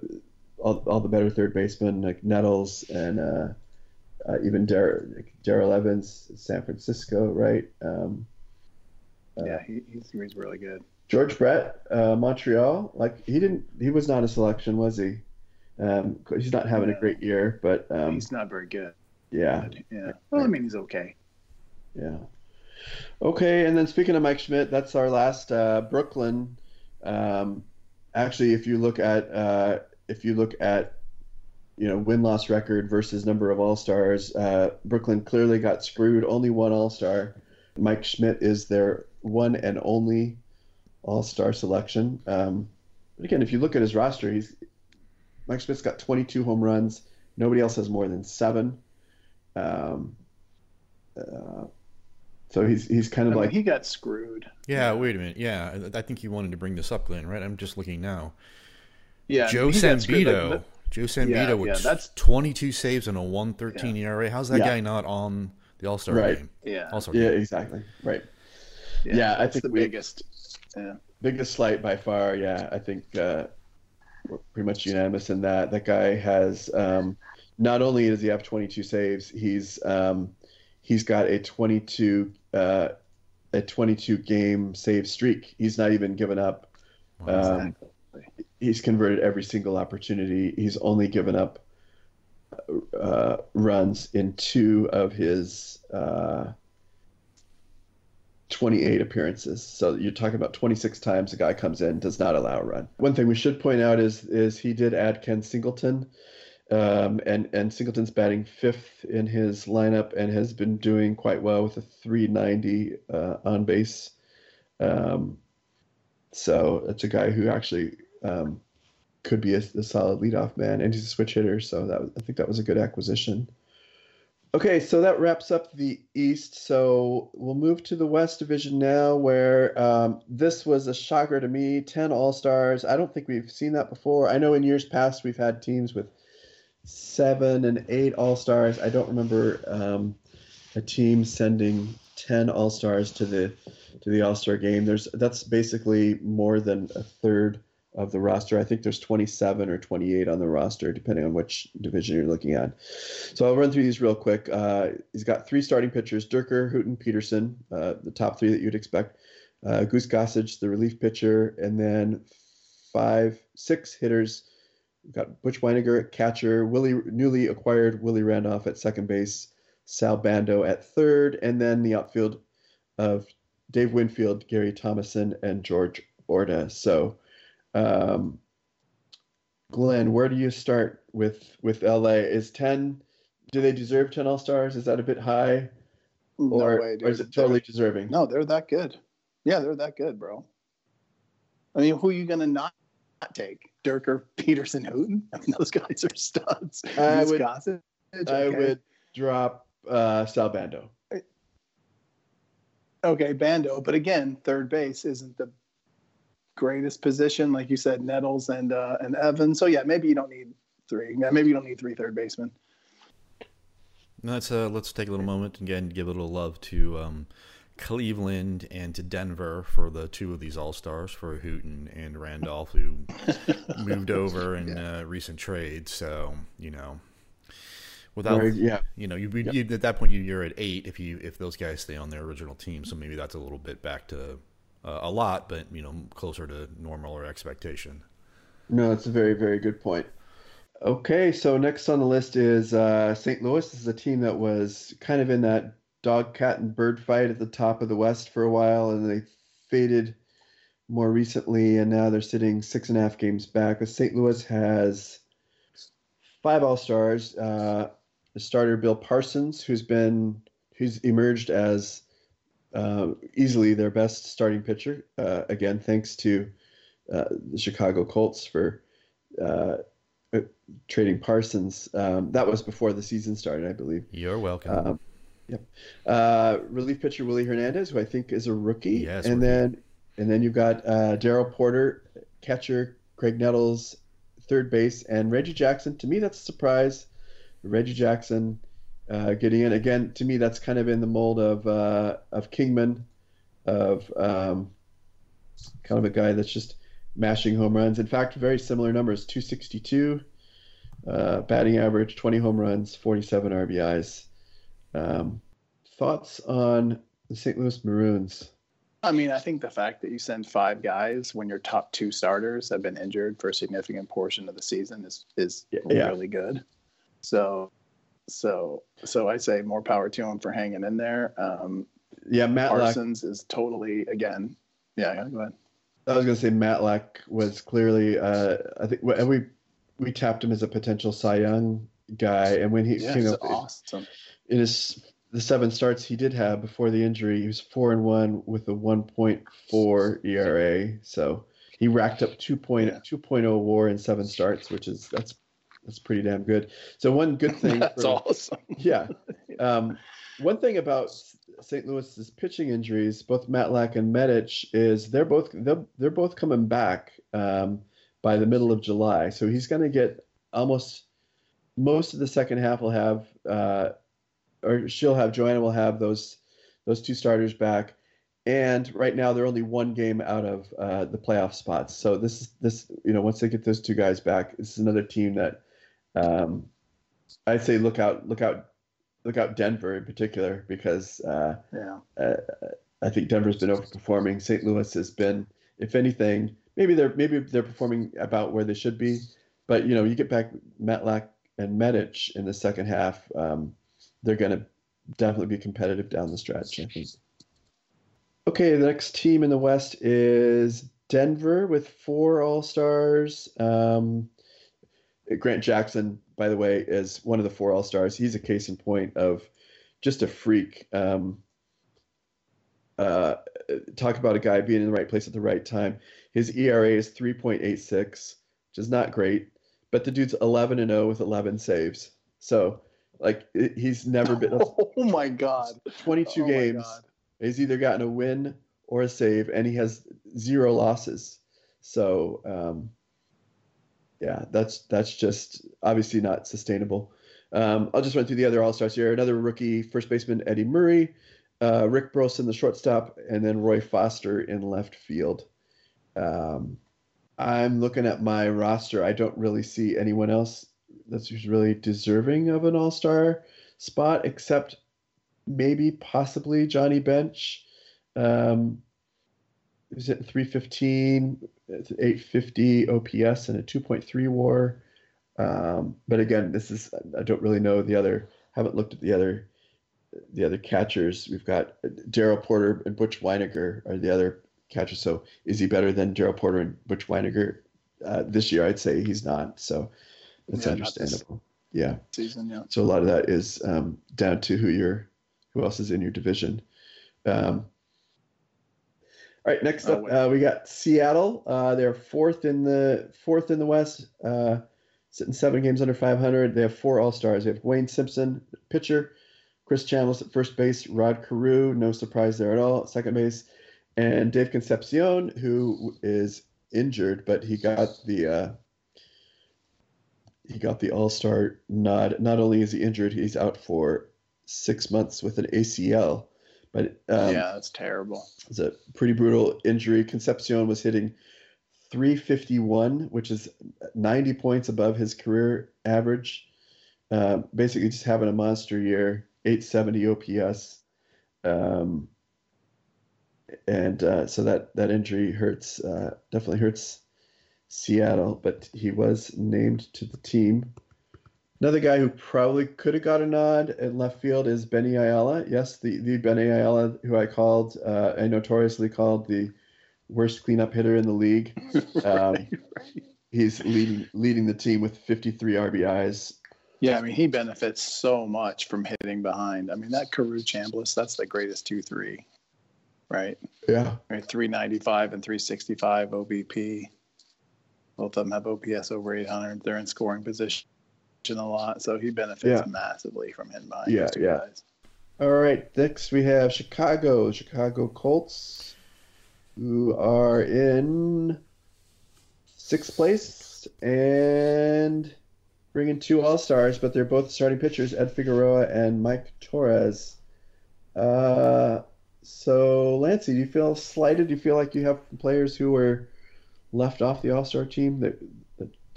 S2: all, all the better third basemen like Nettles and uh, uh, even Dar- Darrell Evans, San Francisco, right? Um,
S3: Yeah, he, he's, he's really good.
S2: George Brett, uh, Montreal. Like he didn't, he was not a selection, was he? Um, he's not having a great year, but um,
S3: he's not very good.
S2: yeah,
S3: yeah. Well, I mean, he's okay.
S2: Yeah. Okay, and then speaking of Mike Schmidt, that's our last uh, Brooklyn. Um, actually, if you look at uh, if you look at you know win loss record versus number of All Stars, uh, Brooklyn clearly got screwed. Only one All Star. Mike Schmidt is their one and only All Star selection. Um, but again, if you look at his roster, he's Mike Schmidt's got 22 home runs. Nobody else has more than seven. Um, uh, so he's he's kind
S3: I
S2: of
S3: mean,
S2: like
S3: he got screwed.
S1: Yeah, wait a minute. Yeah, I, I think you wanted to bring this up, Glenn, right? I'm just looking now.
S3: Yeah,
S1: Joe
S3: he got screwed,
S1: Sambito.
S3: like,
S1: Joe Sambito
S3: Yeah,
S1: with
S3: yeah, that's-
S1: 22 saves and a 113 ERA. How's that
S2: Yeah.
S1: guy not on the All Star
S2: Right.
S1: game?
S3: Yeah,
S1: All Star
S2: yeah,
S1: game.
S2: exactly right. Yeah, I
S3: that's
S2: think
S3: the
S2: we-
S3: biggest. Yeah.
S2: Biggest slight by far. Yeah, I think uh, we're pretty much unanimous in that. That guy has um, not only does he have 22 saves, he's um, he's got a 22 uh, a 22 game save streak. He's not even given up. Um,
S3: Exactly.
S2: He's converted every single opportunity. He's only given up uh, runs in two of his uh, 28 appearances. So you're talking about 26 times a guy comes in, does not allow a run. One thing we should point out is is he did add Ken Singleton. Um, and and Singleton's batting fifth in his lineup and has been doing quite well with a 390 uh, on base. Um, so it's a guy who actually um, could be a, a solid leadoff man, and he's a switch hitter. So that was, I think that was a good acquisition. Okay, so that wraps up the East. So we'll move to the West Division now, where um, this was a shocker to me. Ten All Stars. I don't think we've seen that before. I know in years past we've had teams with seven and eight All Stars. I don't remember um, a team sending ten All Stars to the to the All Star game. There's that's basically more than a third of the roster. I think there's 27 or 28 on the roster, depending on which division you're looking at. So I'll run through these real quick. Uh, he's got three starting pitchers: Dierker, Hooton, Peterson, uh, the top three that you'd expect. Uh, Goose Gossage, the relief pitcher, and then five, six hitters. We've got Butch Wynegar catcher, Willie newly acquired Willie Randolph at second base, Sal Bando at third, and then the outfield of Dave Winfield, Gary Thomasson, and George Orta. So um, Glenn, where do you start with with LA? Is ten? Do they deserve ten All Stars? Is that a bit high,
S3: No
S2: or,
S3: way, dude.
S2: or is it totally deserving?
S3: No, they're that good. Yeah, they're that good, bro. I mean, who are you gonna not take? Dierker, Peterson, Hooton? <laughs> I mean, those guys are studs.
S2: I would- I would drop uh, Sal Bando.
S3: Okay, Bando, but again, third base isn't the greatest position, like you said, Nettles and uh, and Evans. So yeah, maybe you don't need three. Yeah, maybe you don't need three third basemen.
S1: Let's uh, let's take a little moment and again give a little love to um, Cleveland and to Denver for the two of these All Stars for Hooton and Randolph who <laughs> moved over in uh, recent trades. So you know, without
S2: Or, yeah,
S1: you know, you, you at that point you, you're at eight if you if those guys stay on their original team. So maybe that's a little bit back to uh, a lot, but you know, closer to normal or expectation.
S2: no, that's a very very good point. Okay, so next on the list is uh, St. Louis. This is a team that was kind of in that dog, cat, and bird fight at the top of the West for a while, and they faded more recently, and now they're sitting six and a half games back. But St. Louis has five All Stars. Uh, the starter Bill Parsons, who's been who's emerged as uh, easily their best starting pitcher. Uh, again, thanks to uh, the Chicago Colts for uh, uh, trading Parsons. Um, that was before the season started, I believe.
S1: You're welcome.
S2: Um, yep. Uh, relief pitcher Willie Hernandez, who I think is a rookie,
S1: Yes,
S2: and then and then you've got uh, Darrell Porter, catcher, Graig Nettles, third base, and Reggie Jackson. To me, that's a surprise. Reggie Jackson uh, getting in again. To me, that's kind of in the mold of uh, of Kingman, of um, kind of a guy that's just mashing home runs. In fact, very similar numbers: 262 uh, batting average, 20 home runs, 47 RBIs. Um, thoughts on the St. Louis Maroons?
S3: I mean, I think the fact that you send five guys when your top two starters have been injured for a significant portion of the season is is
S2: Yeah.
S3: really good. So, so, so I say more power to him for hanging in there. Um,
S2: Yeah, Matlack.
S3: Parsons is totally again. Yeah, yeah, go ahead.
S2: I was going to say Matlack was clearly. Uh, I think and we we tapped him as a potential Cy Young guy, and when he
S3: Yeah, it's
S2: know
S3: awesome.
S2: in his the seven starts he did have before the injury, he was four and one with a 1.4 ERA. So he racked up 2.0
S3: Yeah.
S2: 2.0 WAR in seven starts, which is that's that's pretty damn good. So one good <laughs> thing.
S3: That's
S2: for,
S3: awesome. <laughs>
S2: Yeah. Um, one thing about St. Louis's pitching injuries, both Matlack and Medich, is they're both they're, they're both coming back um, by the middle of July. So he's going to get almost most of the second half. Will have uh, or she'll have Joanna will have those those two starters back. And right now they're only one game out of uh, the playoff spots. So this is this you know once they get those two guys back, this is another team that um, I'd say look out look out look out Denver in particular because uh,
S3: Yeah.
S2: uh, I think Denver's been overperforming. St. Louis has been, if anything, maybe they're maybe they're performing about where they should be, but you know you get back Matlack and Medich in the second half, um, they're going to definitely be competitive down the stretch. I think. Okay, the next team in the West is Denver with four All Stars. Um, Grant Jackson, by the way, is one of the four All Stars. He's a case in point of just a freak. Um, uh, talk about a guy being in the right place at the right time. His ERA is 3.86, which is not great, but the dude's 11 and 0 with 11 saves. So, like, it- he's never been <laughs>
S3: Oh my god.
S2: 22
S3: Oh
S2: games.
S3: God.
S2: He's either gotten a win or a save, and he has zero losses. So, um, yeah, that's that's just obviously not sustainable. Um, I'll just run through the other All Stars here. Another rookie first baseman Eddie Murray, uh, Rick Burleson, the shortstop, and then Roy Foster in left field. Um, I'm looking at my roster. I don't really see anyone else that's really deserving of an All Star spot, except maybe possibly Johnny Bench. Um, at 315, 850 OPS, and a 2.3 WAR. Um, but again, this is I don't really know the other. Haven't looked at the other the other catchers. We've got Darrell Porter and Butch Wynegar are the other catchers. So is he better than Darrell Porter and Butch Wynegar uh, this year? I'd say he's not. So that's
S3: Yeah,
S2: understandable. Yeah.
S3: Season, yeah.
S2: So a lot of that is um, down to who you're, who else is in your division. Um, all right, next
S3: Oh,
S2: up, uh, we got Seattle. Uh, they're fourth in the fourth in the West, uh, sitting seven games under 500. They have four All Stars. They have Wayne Simpson, pitcher, Chris Chambliss at first base, Rod Carew, no surprise there at all, at second base, and Dave Concepcion, who is injured, but he got the uh, he got the All Star nod. Not only is he injured, he's out for six months with an ACL. But um,
S3: yeah, that's terrible.
S2: it's a pretty brutal injury. Concepcion was hitting 351, which is 90 points above his career average. Uh, basically, just having a monster year, 870 OPS. Um, and uh, so that, that injury hurts, uh, definitely hurts Seattle, but he was named to the team. Another guy who probably could have got a nod in left field is Benny Ayala. Yes, the, the Benny Ayala who I called, uh, I notoriously called the worst cleanup hitter in the league. <laughs> Um,
S3: Right.
S2: He's leading leading the team with 53 RBIs.
S3: Yeah, I mean, he benefits so much from hitting behind. I mean, that Carew Chambliss, that's the greatest 2 3, right?
S2: Yeah,
S3: right? 395 and 365 OBP. Both of them have OPS over 800. They're in scoring position a lot, so he benefits
S2: Yeah.
S3: massively from hitting behind
S2: Yeah, yeah.
S3: guys.
S2: All right, next we have Chicago, Chicago Colts, who are in sixth place and bringing two All Stars, but they're both starting pitchers, Ed Figueroa and Mike Torres. Uh, so, Lancey, do you feel slighted? Do you feel like you have players who were left off the All Star team that,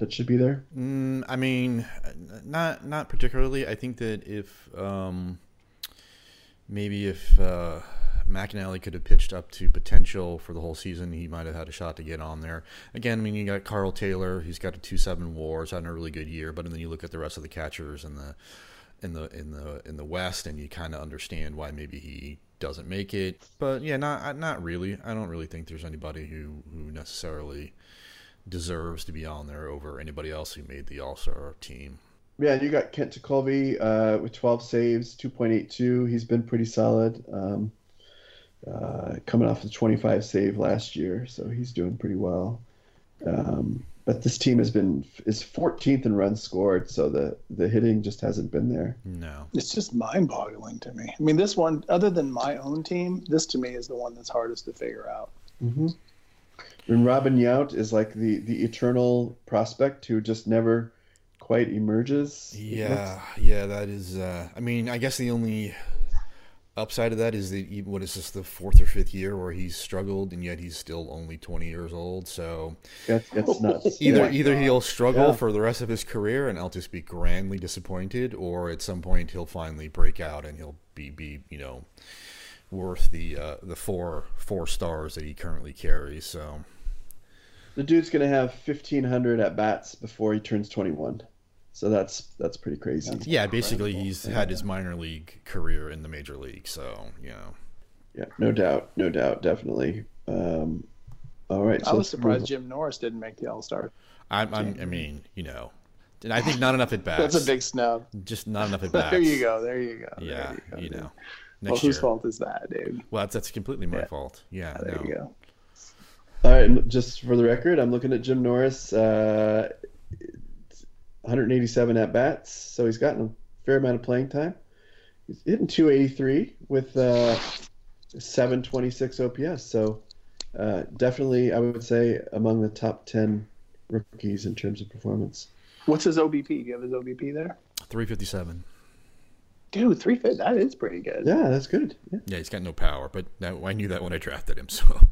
S2: that should be there?
S1: Mm, I mean, not not particularly. I think that if um, maybe if uh, McAnally could have pitched up to potential for the whole season, he might have had a shot to get on there. Again, I mean, you got Carl Taylor. He's got a two seven WAR. He's had a really good year. But then you look at the rest of the catchers in the in the in the in the West, and you kind of understand why maybe he doesn't make it. But yeah, not not really. I don't really think there's anybody who who necessarily deserves to be on there over anybody else who made the All Star team.
S2: Yeah, you got Kent Colby uh, with 12 saves, 2.82. He's been pretty solid. Um, uh, coming off the 25 save last year, so he's doing pretty well. Um, but this team has been is 14th in runs scored, so the the hitting just hasn't been there.
S1: No.
S3: It's just mind-boggling to me. I mean, this one, other than my own team, this to me is the one that's hardest to figure out.
S2: Mm-hmm. And Robin Yount is like the the eternal prospect who just never quite emerges. it
S1: Yeah, yeah, that is. Uh, I mean, I guess the only upside of that is that he- what is this the fourth or fifth year where he's struggled, and yet he's still only twenty years old. So
S2: That's, that's nuts. <laughs>
S1: either
S3: my
S1: either he'll struggle
S2: Yeah.
S1: for the rest of his career, and I'll just be grandly disappointed, or at some point he'll finally break out and he'll be be you know worth the uh, the four four stars that he currently carries. So
S2: The dude's gonna have 1,500 at bats before he turns 21. So that's that's pretty crazy.
S3: That's-
S1: yeah, basically
S3: Incredible.
S1: he's had his minor league career in the major league. So you know.
S2: Yeah, no doubt, no doubt, definitely. Um, all right.
S3: I
S2: so
S3: was surprised Jim Norris didn't make the All-Star.
S1: I'm, I'm, mean, you know, and I think not enough at bats. <laughs>
S3: That's a big snub.
S1: just not enough at <laughs> bats.
S3: There you go. There you go.
S1: Yeah,
S3: you, go,
S1: you
S3: dude.
S1: Know,
S3: Well,
S1: next
S3: whose
S1: year.
S3: fault is that, dude?
S1: Well, that's, that's completely my
S3: Yeah.
S1: fault. Yeah,
S3: There
S1: no.
S3: you go.
S2: All right, just for the record, I'm looking at Jim Norris. Uh, 187 at bats, so he's gotten a fair amount of playing time. He's hitting 283 with uh, 726 OPS. So uh, definitely, I would say among the top 10 rookies in terms of performance.
S3: What's his OBP? Do you have his OBP there?
S1: Three fifty seven.
S3: Dude, three fit. That is pretty good.
S2: Yeah, that's good. Yeah.
S1: Yeah, he's got no power, but that, I knew that when I drafted him. <laughs>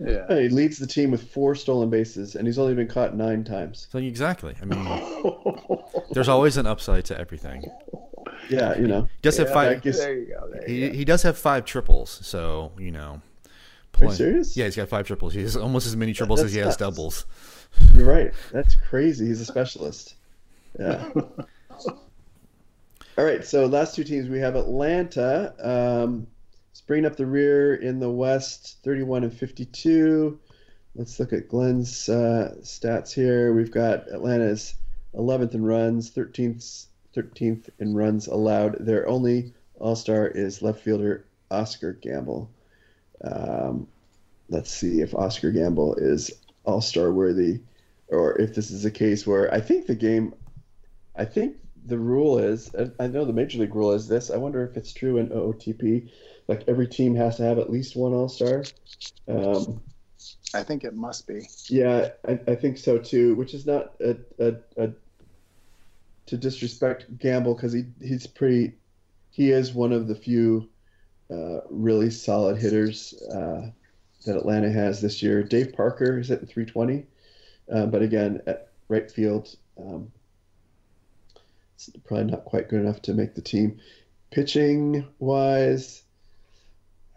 S1: So
S3: Yeah.
S2: He leads the team with four stolen bases, and he's only been caught nine times.
S1: so exactly. I mean, <laughs> there's always an upside to everything.
S2: Yeah, you know.
S1: He does have five.
S2: I guess-
S3: There you go. There
S1: He,
S3: go.
S1: he does have five triples, so you know.
S2: Are you serious?
S1: Yeah, he's got five triples. He has almost as many triples as he has doubles.
S2: You're right. That's crazy. He's a specialist. Yeah. <laughs> All right. So last two teams we have Atlanta, um, bringing up the rear in the West, 31 and 52. Let's look at Glenn's uh, stats here. We've got Atlanta's 11th in runs, 13th 13th in runs allowed. Their only All Star is left fielder Oscar Gamble. Um, let's see if Oscar Gamble is All Star worthy, or if this is a case where I think the game, I think the rule is, and I know the major league rule is this. I wonder if it's true in OOTP, like every team has to have at least one All Star. Um,
S3: I think it must be.
S2: yeah, I, I think so too. Which is not a, a, a to disrespect Gamble because he he's pretty. He is one of the few uh, really solid hitters uh, that Atlanta has this year. Dave Parker is at 320, uh, but again at right field, um, probably not quite good enough to make the team. Pitching wise,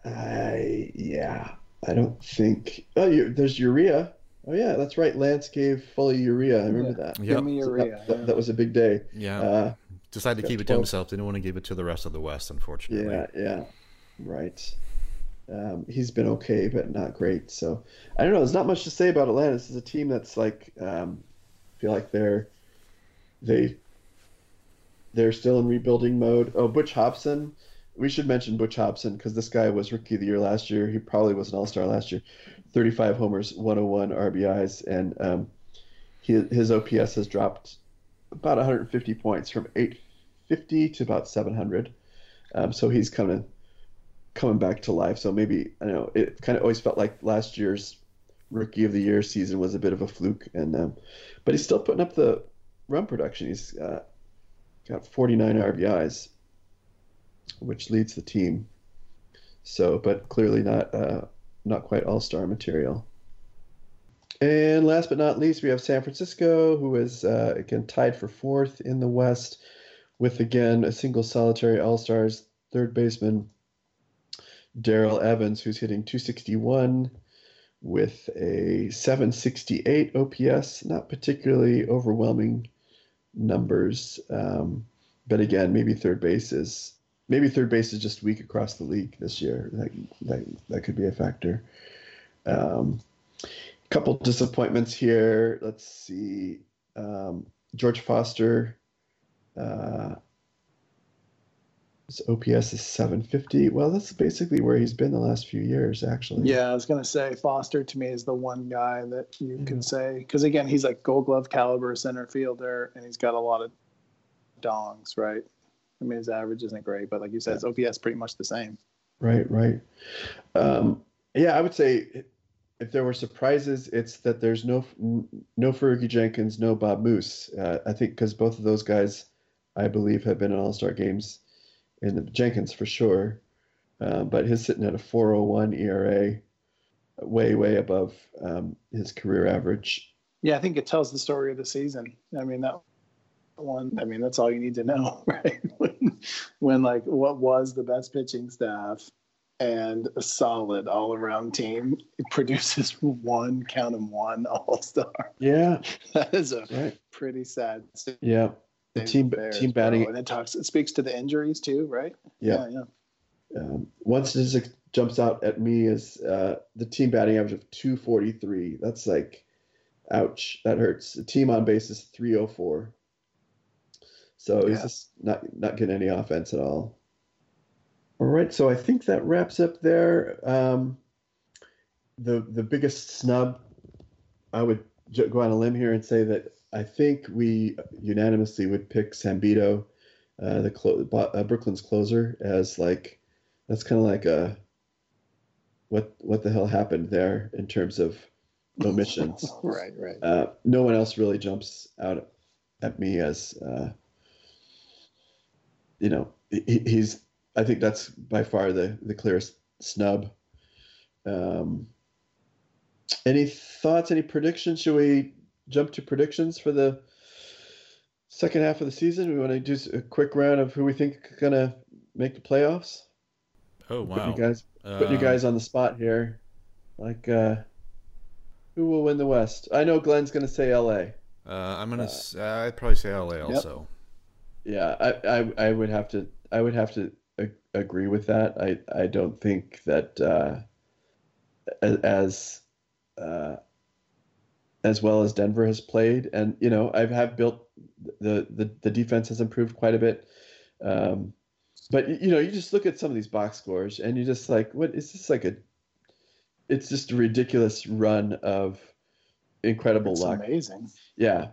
S2: I yeah, I don't think. Oh, you, there's Urrea. Oh yeah, that's right. Lance gave fully Urrea. I remember that.
S1: Yep.
S3: Give me
S2: So that, that, that was a big day.
S1: Yeah,
S2: Uh,
S1: decided to keep it to
S2: 12.
S1: himself. Didn't want to give it to the rest of the West, unfortunately.
S2: yeah, yeah, right. Um, he's been okay, but not great. So I don't know. There's not much to say about Atlanta. This is a team that's like, um, I feel like they're they they're still in rebuilding mode. Oh, Butch Hobson. We should mention Butch Hobson because this guy was rookie of the year last year. He probably was an all star last year. 35 homers, 101 RBIs, and um, he, his OPS has dropped about 150 points from 850 to about 700. Um, so he's kind of coming back to life. So maybe I know. It kind of always felt like last year's rookie of the year season was a bit of a fluke, and um, but he's still putting up the run production. He's uh, got 49 RBIs, which leads the team. So, but clearly not uh, not quite all star material. And last but not least, we have San Francisco, who is uh, again tied for fourth in the West, with again a single solitary All Stars third baseman Darrell Evans, who's hitting 261 with a 768 OPS. Not particularly overwhelming numbers, um, but again, maybe third base is maybe third base is just weak across the league this year. That that, that could be a factor. Um, couple disappointments here. Let's see. Um, George Foster. Uh, his OPS is 750. Well, that's basically where he's been the last few years, actually.
S3: Yeah, I was gonna say Foster to me is the one guy that you
S2: Yeah.
S3: can say because again he's like Gold Glove caliber center fielder and he's got a lot of dongs, right? I mean his average isn't great, but like you said, his OPS pretty much the same.
S2: Right, right. Um, yeah, I would say if there were surprises, it's that there's no no Fergie Jenkins, no Bob Moose. Uh, I think because both of those guys, I believe, have been in All Star games. In the Jenkins for sure, uh, but he's sitting at a 4.01 ERA, way way above um, his career average.
S3: Yeah, I think it tells the story of the season. I mean that one. I mean that's all you need to know, <laughs> right? when, when like what was the best pitching staff and a solid all around team <laughs> produces one count 'em one All Star.
S2: Yeah, <laughs>
S3: That is a
S2: right.
S3: pretty sad.
S2: Yeah, team
S3: affairs,
S2: team
S3: bro.
S2: batting.
S3: and it talks. It speaks to the injuries too, right?
S2: Yeah.
S3: yeah.
S2: Um, one statistic jumps out at me is uh, the team batting average of 243. That's like, ouch, that hurts. The team on base is 304. So he's
S3: Yeah.
S2: just not not getting any offense at all. All right, so I think that wraps up there. Um, the the biggest snub, I would go on a limb here and say that I think we unanimously would pick Sambito, uh, the clo- uh, Brooklyn's closer, as like that's kind of like a what what the hell happened there in terms of omissions. <laughs>
S3: Right, right.
S2: Uh, no one else really jumps out at me as uh, you know, he, he's. I think that's by far the the clearest snub. Um, any thoughts? Any predictions? Should we jump to predictions for the second half of the season? We want to do a quick round of who we think are gonna make the playoffs.
S1: Oh wow!
S2: Putting you guys, putting you guys on the spot here. Like, uh, who will win the West? I know Glenn's gonna say L.A.
S1: Uh, I'm gonna. Uh, I'd probably say L.A. also.
S2: Yeah, I, I, I would have to. I would have to agree with that. I, I don't think that uh, as uh, as well as Denver has played, and you know, I've have built the the the defense has improved quite a bit. Um, but you know, you just look at some of these box scores, and you just like, what is this like a? It's just a ridiculous run of incredible
S3: it's
S2: luck.
S3: Amazing.
S2: Yeah,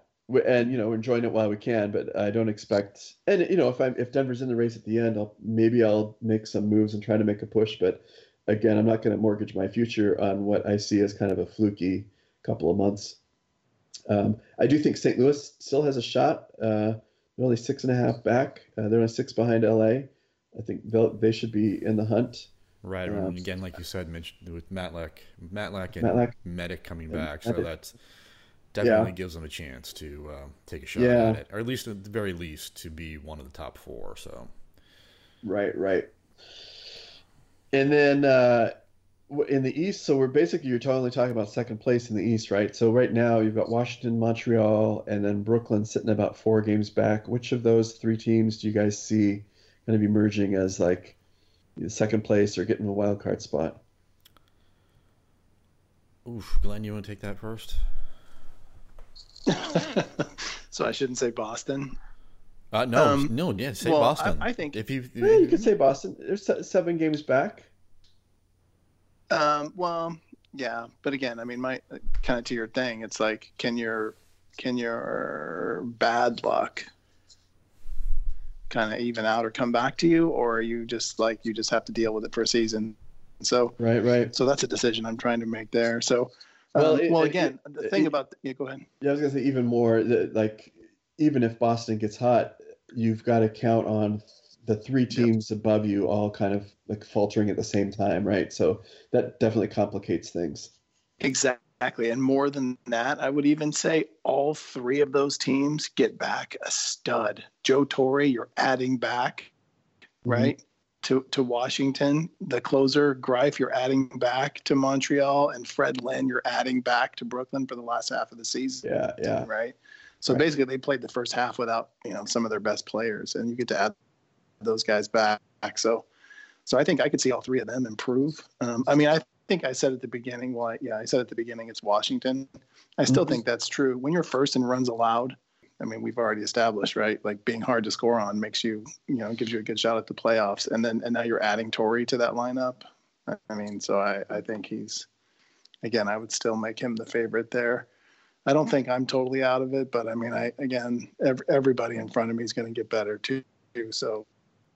S2: and you know, enjoying it while we can. But I don't expect. And you know, if I'm if Denver's in the race at the end, I'll maybe I'll make some moves and try to make a push. But again, I'm not going to mortgage my future on what I see as kind of a fluky couple of months. Um, I do think St. Louis still has a shot. Uh, they're only six and a half back. Uh, they're only six behind LA. I think they they should be in the hunt.
S1: Right, um, and again, like you said, Mitch, with Matlack, Matlack and
S2: Matlack.
S1: Medich coming back, so that definitely yeah. gives them a chance to uh, take a shot yeah. at it, or at least at the very least to be one of the top four. So,
S2: right, right. And then uh, in the East, so we're basically you're totally talking about second place in the East, right? So right now you've got Washington, Montreal, and then Brooklyn sitting about four games back. Which of those three teams do you guys see going to be merging as like second place or getting a wild card spot?
S1: Oof, Glenn, you want to take that first? <laughs>
S3: so I shouldn't say Boston.
S1: Uh, no, um, no, yeah, say well, Boston.
S3: I, I, think
S2: if you, yeah, you could say Boston. There's seven games back.
S3: Um, well, yeah, but again, I mean, my kind of to your thing, it's like, can your can your bad luck kind of even out or come back to you, or are you just like you just have to deal with it for a season? So
S2: right, right.
S3: So that's a decision I'm trying to make there. So well, um, it, well, again, it, the thing it, about the, yeah, go ahead.
S2: Yeah, I was gonna say even more like even if Boston gets hot, you've got to count on the three teams yep. above you all kind of like faltering at the same time, right? So that definitely complicates things.
S3: Exactly. And more than that, I would even say all three of those teams get back a stud. Joe Torre, you're adding back, mm-hmm. right? To, to Washington, the closer Greif, you're adding back to Montreal, and Fred Lynn, you're adding back to Brooklyn for the last half of the season.
S2: Yeah, yeah.
S3: Right. So right. basically, they played the first half without you know some of their best players, and you get to add those guys back. So, so I think I could see all three of them improve. Um, I mean, I think I said at the beginning. Well, yeah, I said at the beginning it's Washington. I still mm-hmm. think that's true. When you're first in runs allowed, I mean, we've already established, right? Like being hard to score on makes you, you know, gives you a good shot at the playoffs. And then, and now you're adding Torre to that lineup. I mean, so I, I think he's, again, I would still make him the favorite there. I don't think I'm totally out of it, but I mean, I again, every, everybody in front of me is going to get better too. So,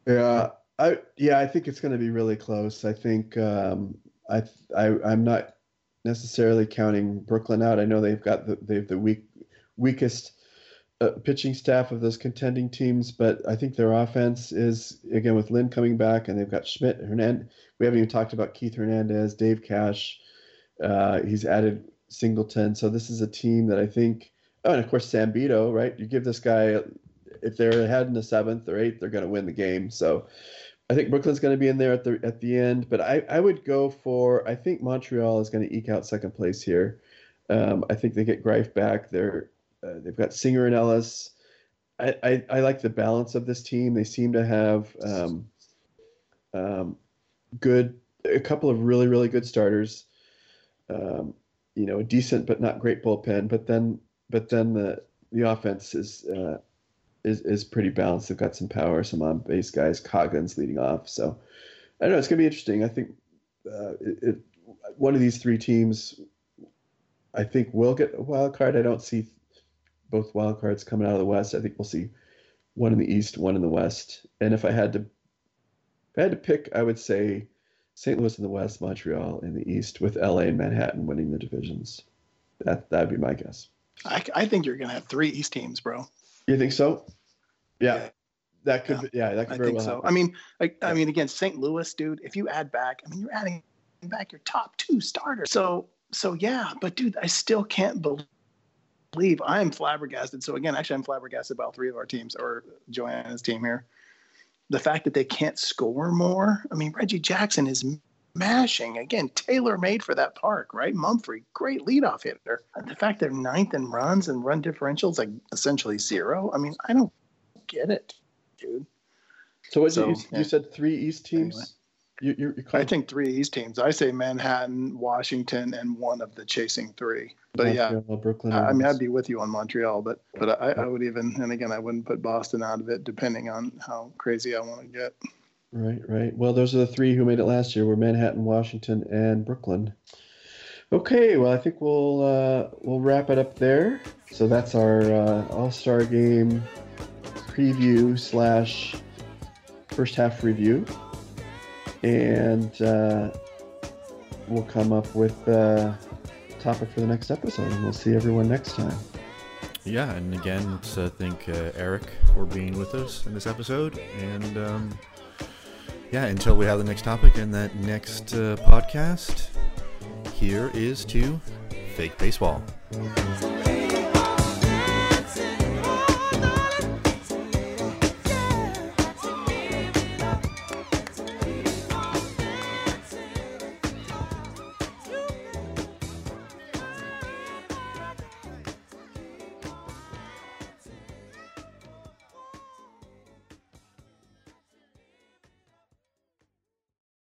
S2: yeah, I yeah, I think it's going to be really close. I think um, I I I'm not necessarily counting Brooklyn out. I know they've got the they've the weak weakest uh, pitching staff of those contending teams, but I think their offense is again with Lynn coming back, and they've got Schmidt, Hernandez. We haven't even talked about Keith Hernandez, Dave Cash. Uh, he's added Singleton. So this is a team that I think. Oh, and of course Sambito, right? You give this guy, if they're ahead in the seventh or eighth, they're going to win the game. So I think Brooklyn's going to be in there at the at the end. But I, I would go for. I think Montreal is going to eke out second place here. Um, I think they get Greif back. They're uh, they've got Singer and Ellis. I, I, I, like the balance of this team. They seem to have um, um, good, a couple of really, really good starters. Um, you know, a decent but not great bullpen. But then, but then the the offense is uh, is is pretty balanced. They've got some power, some on base guys. Coggins leading off. So I don't know. It's gonna be interesting. I think uh, it, it, one of these three teams, I think, will get a wild card. I don't see both wild cards coming out of the West. I think we'll see one in the East, one in the West. And if I had to, if I had to pick, I would say St. Louis in the West, Montreal in the East, with LA and Manhattan winning the divisions. That that'd be my guess.
S3: I, I think you're gonna have three East teams, bro.
S2: You think so? Yeah. That could, yeah, yeah that could
S3: I
S2: very
S3: think
S2: well
S3: so.
S2: happen.
S3: I mean, I, I mean, again, St. Louis, dude. If you add back, I mean, you're adding back your top two starters. So, so yeah. But dude, I still can't believe I am flabbergasted. So again, actually, I'm flabbergasted about three of our teams or Joanna's team here. The fact that they can't score more. I mean, Reggie Jackson is mashing again, tailor made for that park, right? Mumphrey, great leadoff hitter. The fact they're ninth in runs and run differentials like essentially zero. I mean, I don't get it, dude.
S2: so what
S3: so,
S2: you,
S3: yeah.
S2: you said three East teams.
S3: Anyway.
S2: You, you, you
S3: I think three East teams. I say Manhattan, Washington, and one of the chasing three. But yeah,
S2: Brooklyn.
S3: I I mean, I'd be with you on Montreal, but but I, I would even, and again, I wouldn't put Boston out of it, depending on how crazy I want to get.
S2: Right, right. Well, those are the three who made it last year: were Manhattan, Washington, and Brooklyn. Okay, well, I think we'll uh, we'll wrap it up there. So that's our uh, All Star Game preview slash first half review, and uh, we'll come up with a topic for the next episode, and we'll see everyone next time.
S1: Yeah, and again, let's uh, thank uh, Eric for being with us in this episode. And um, yeah, until we have the next topic and that next uh, podcast, here is to Fake Baseball.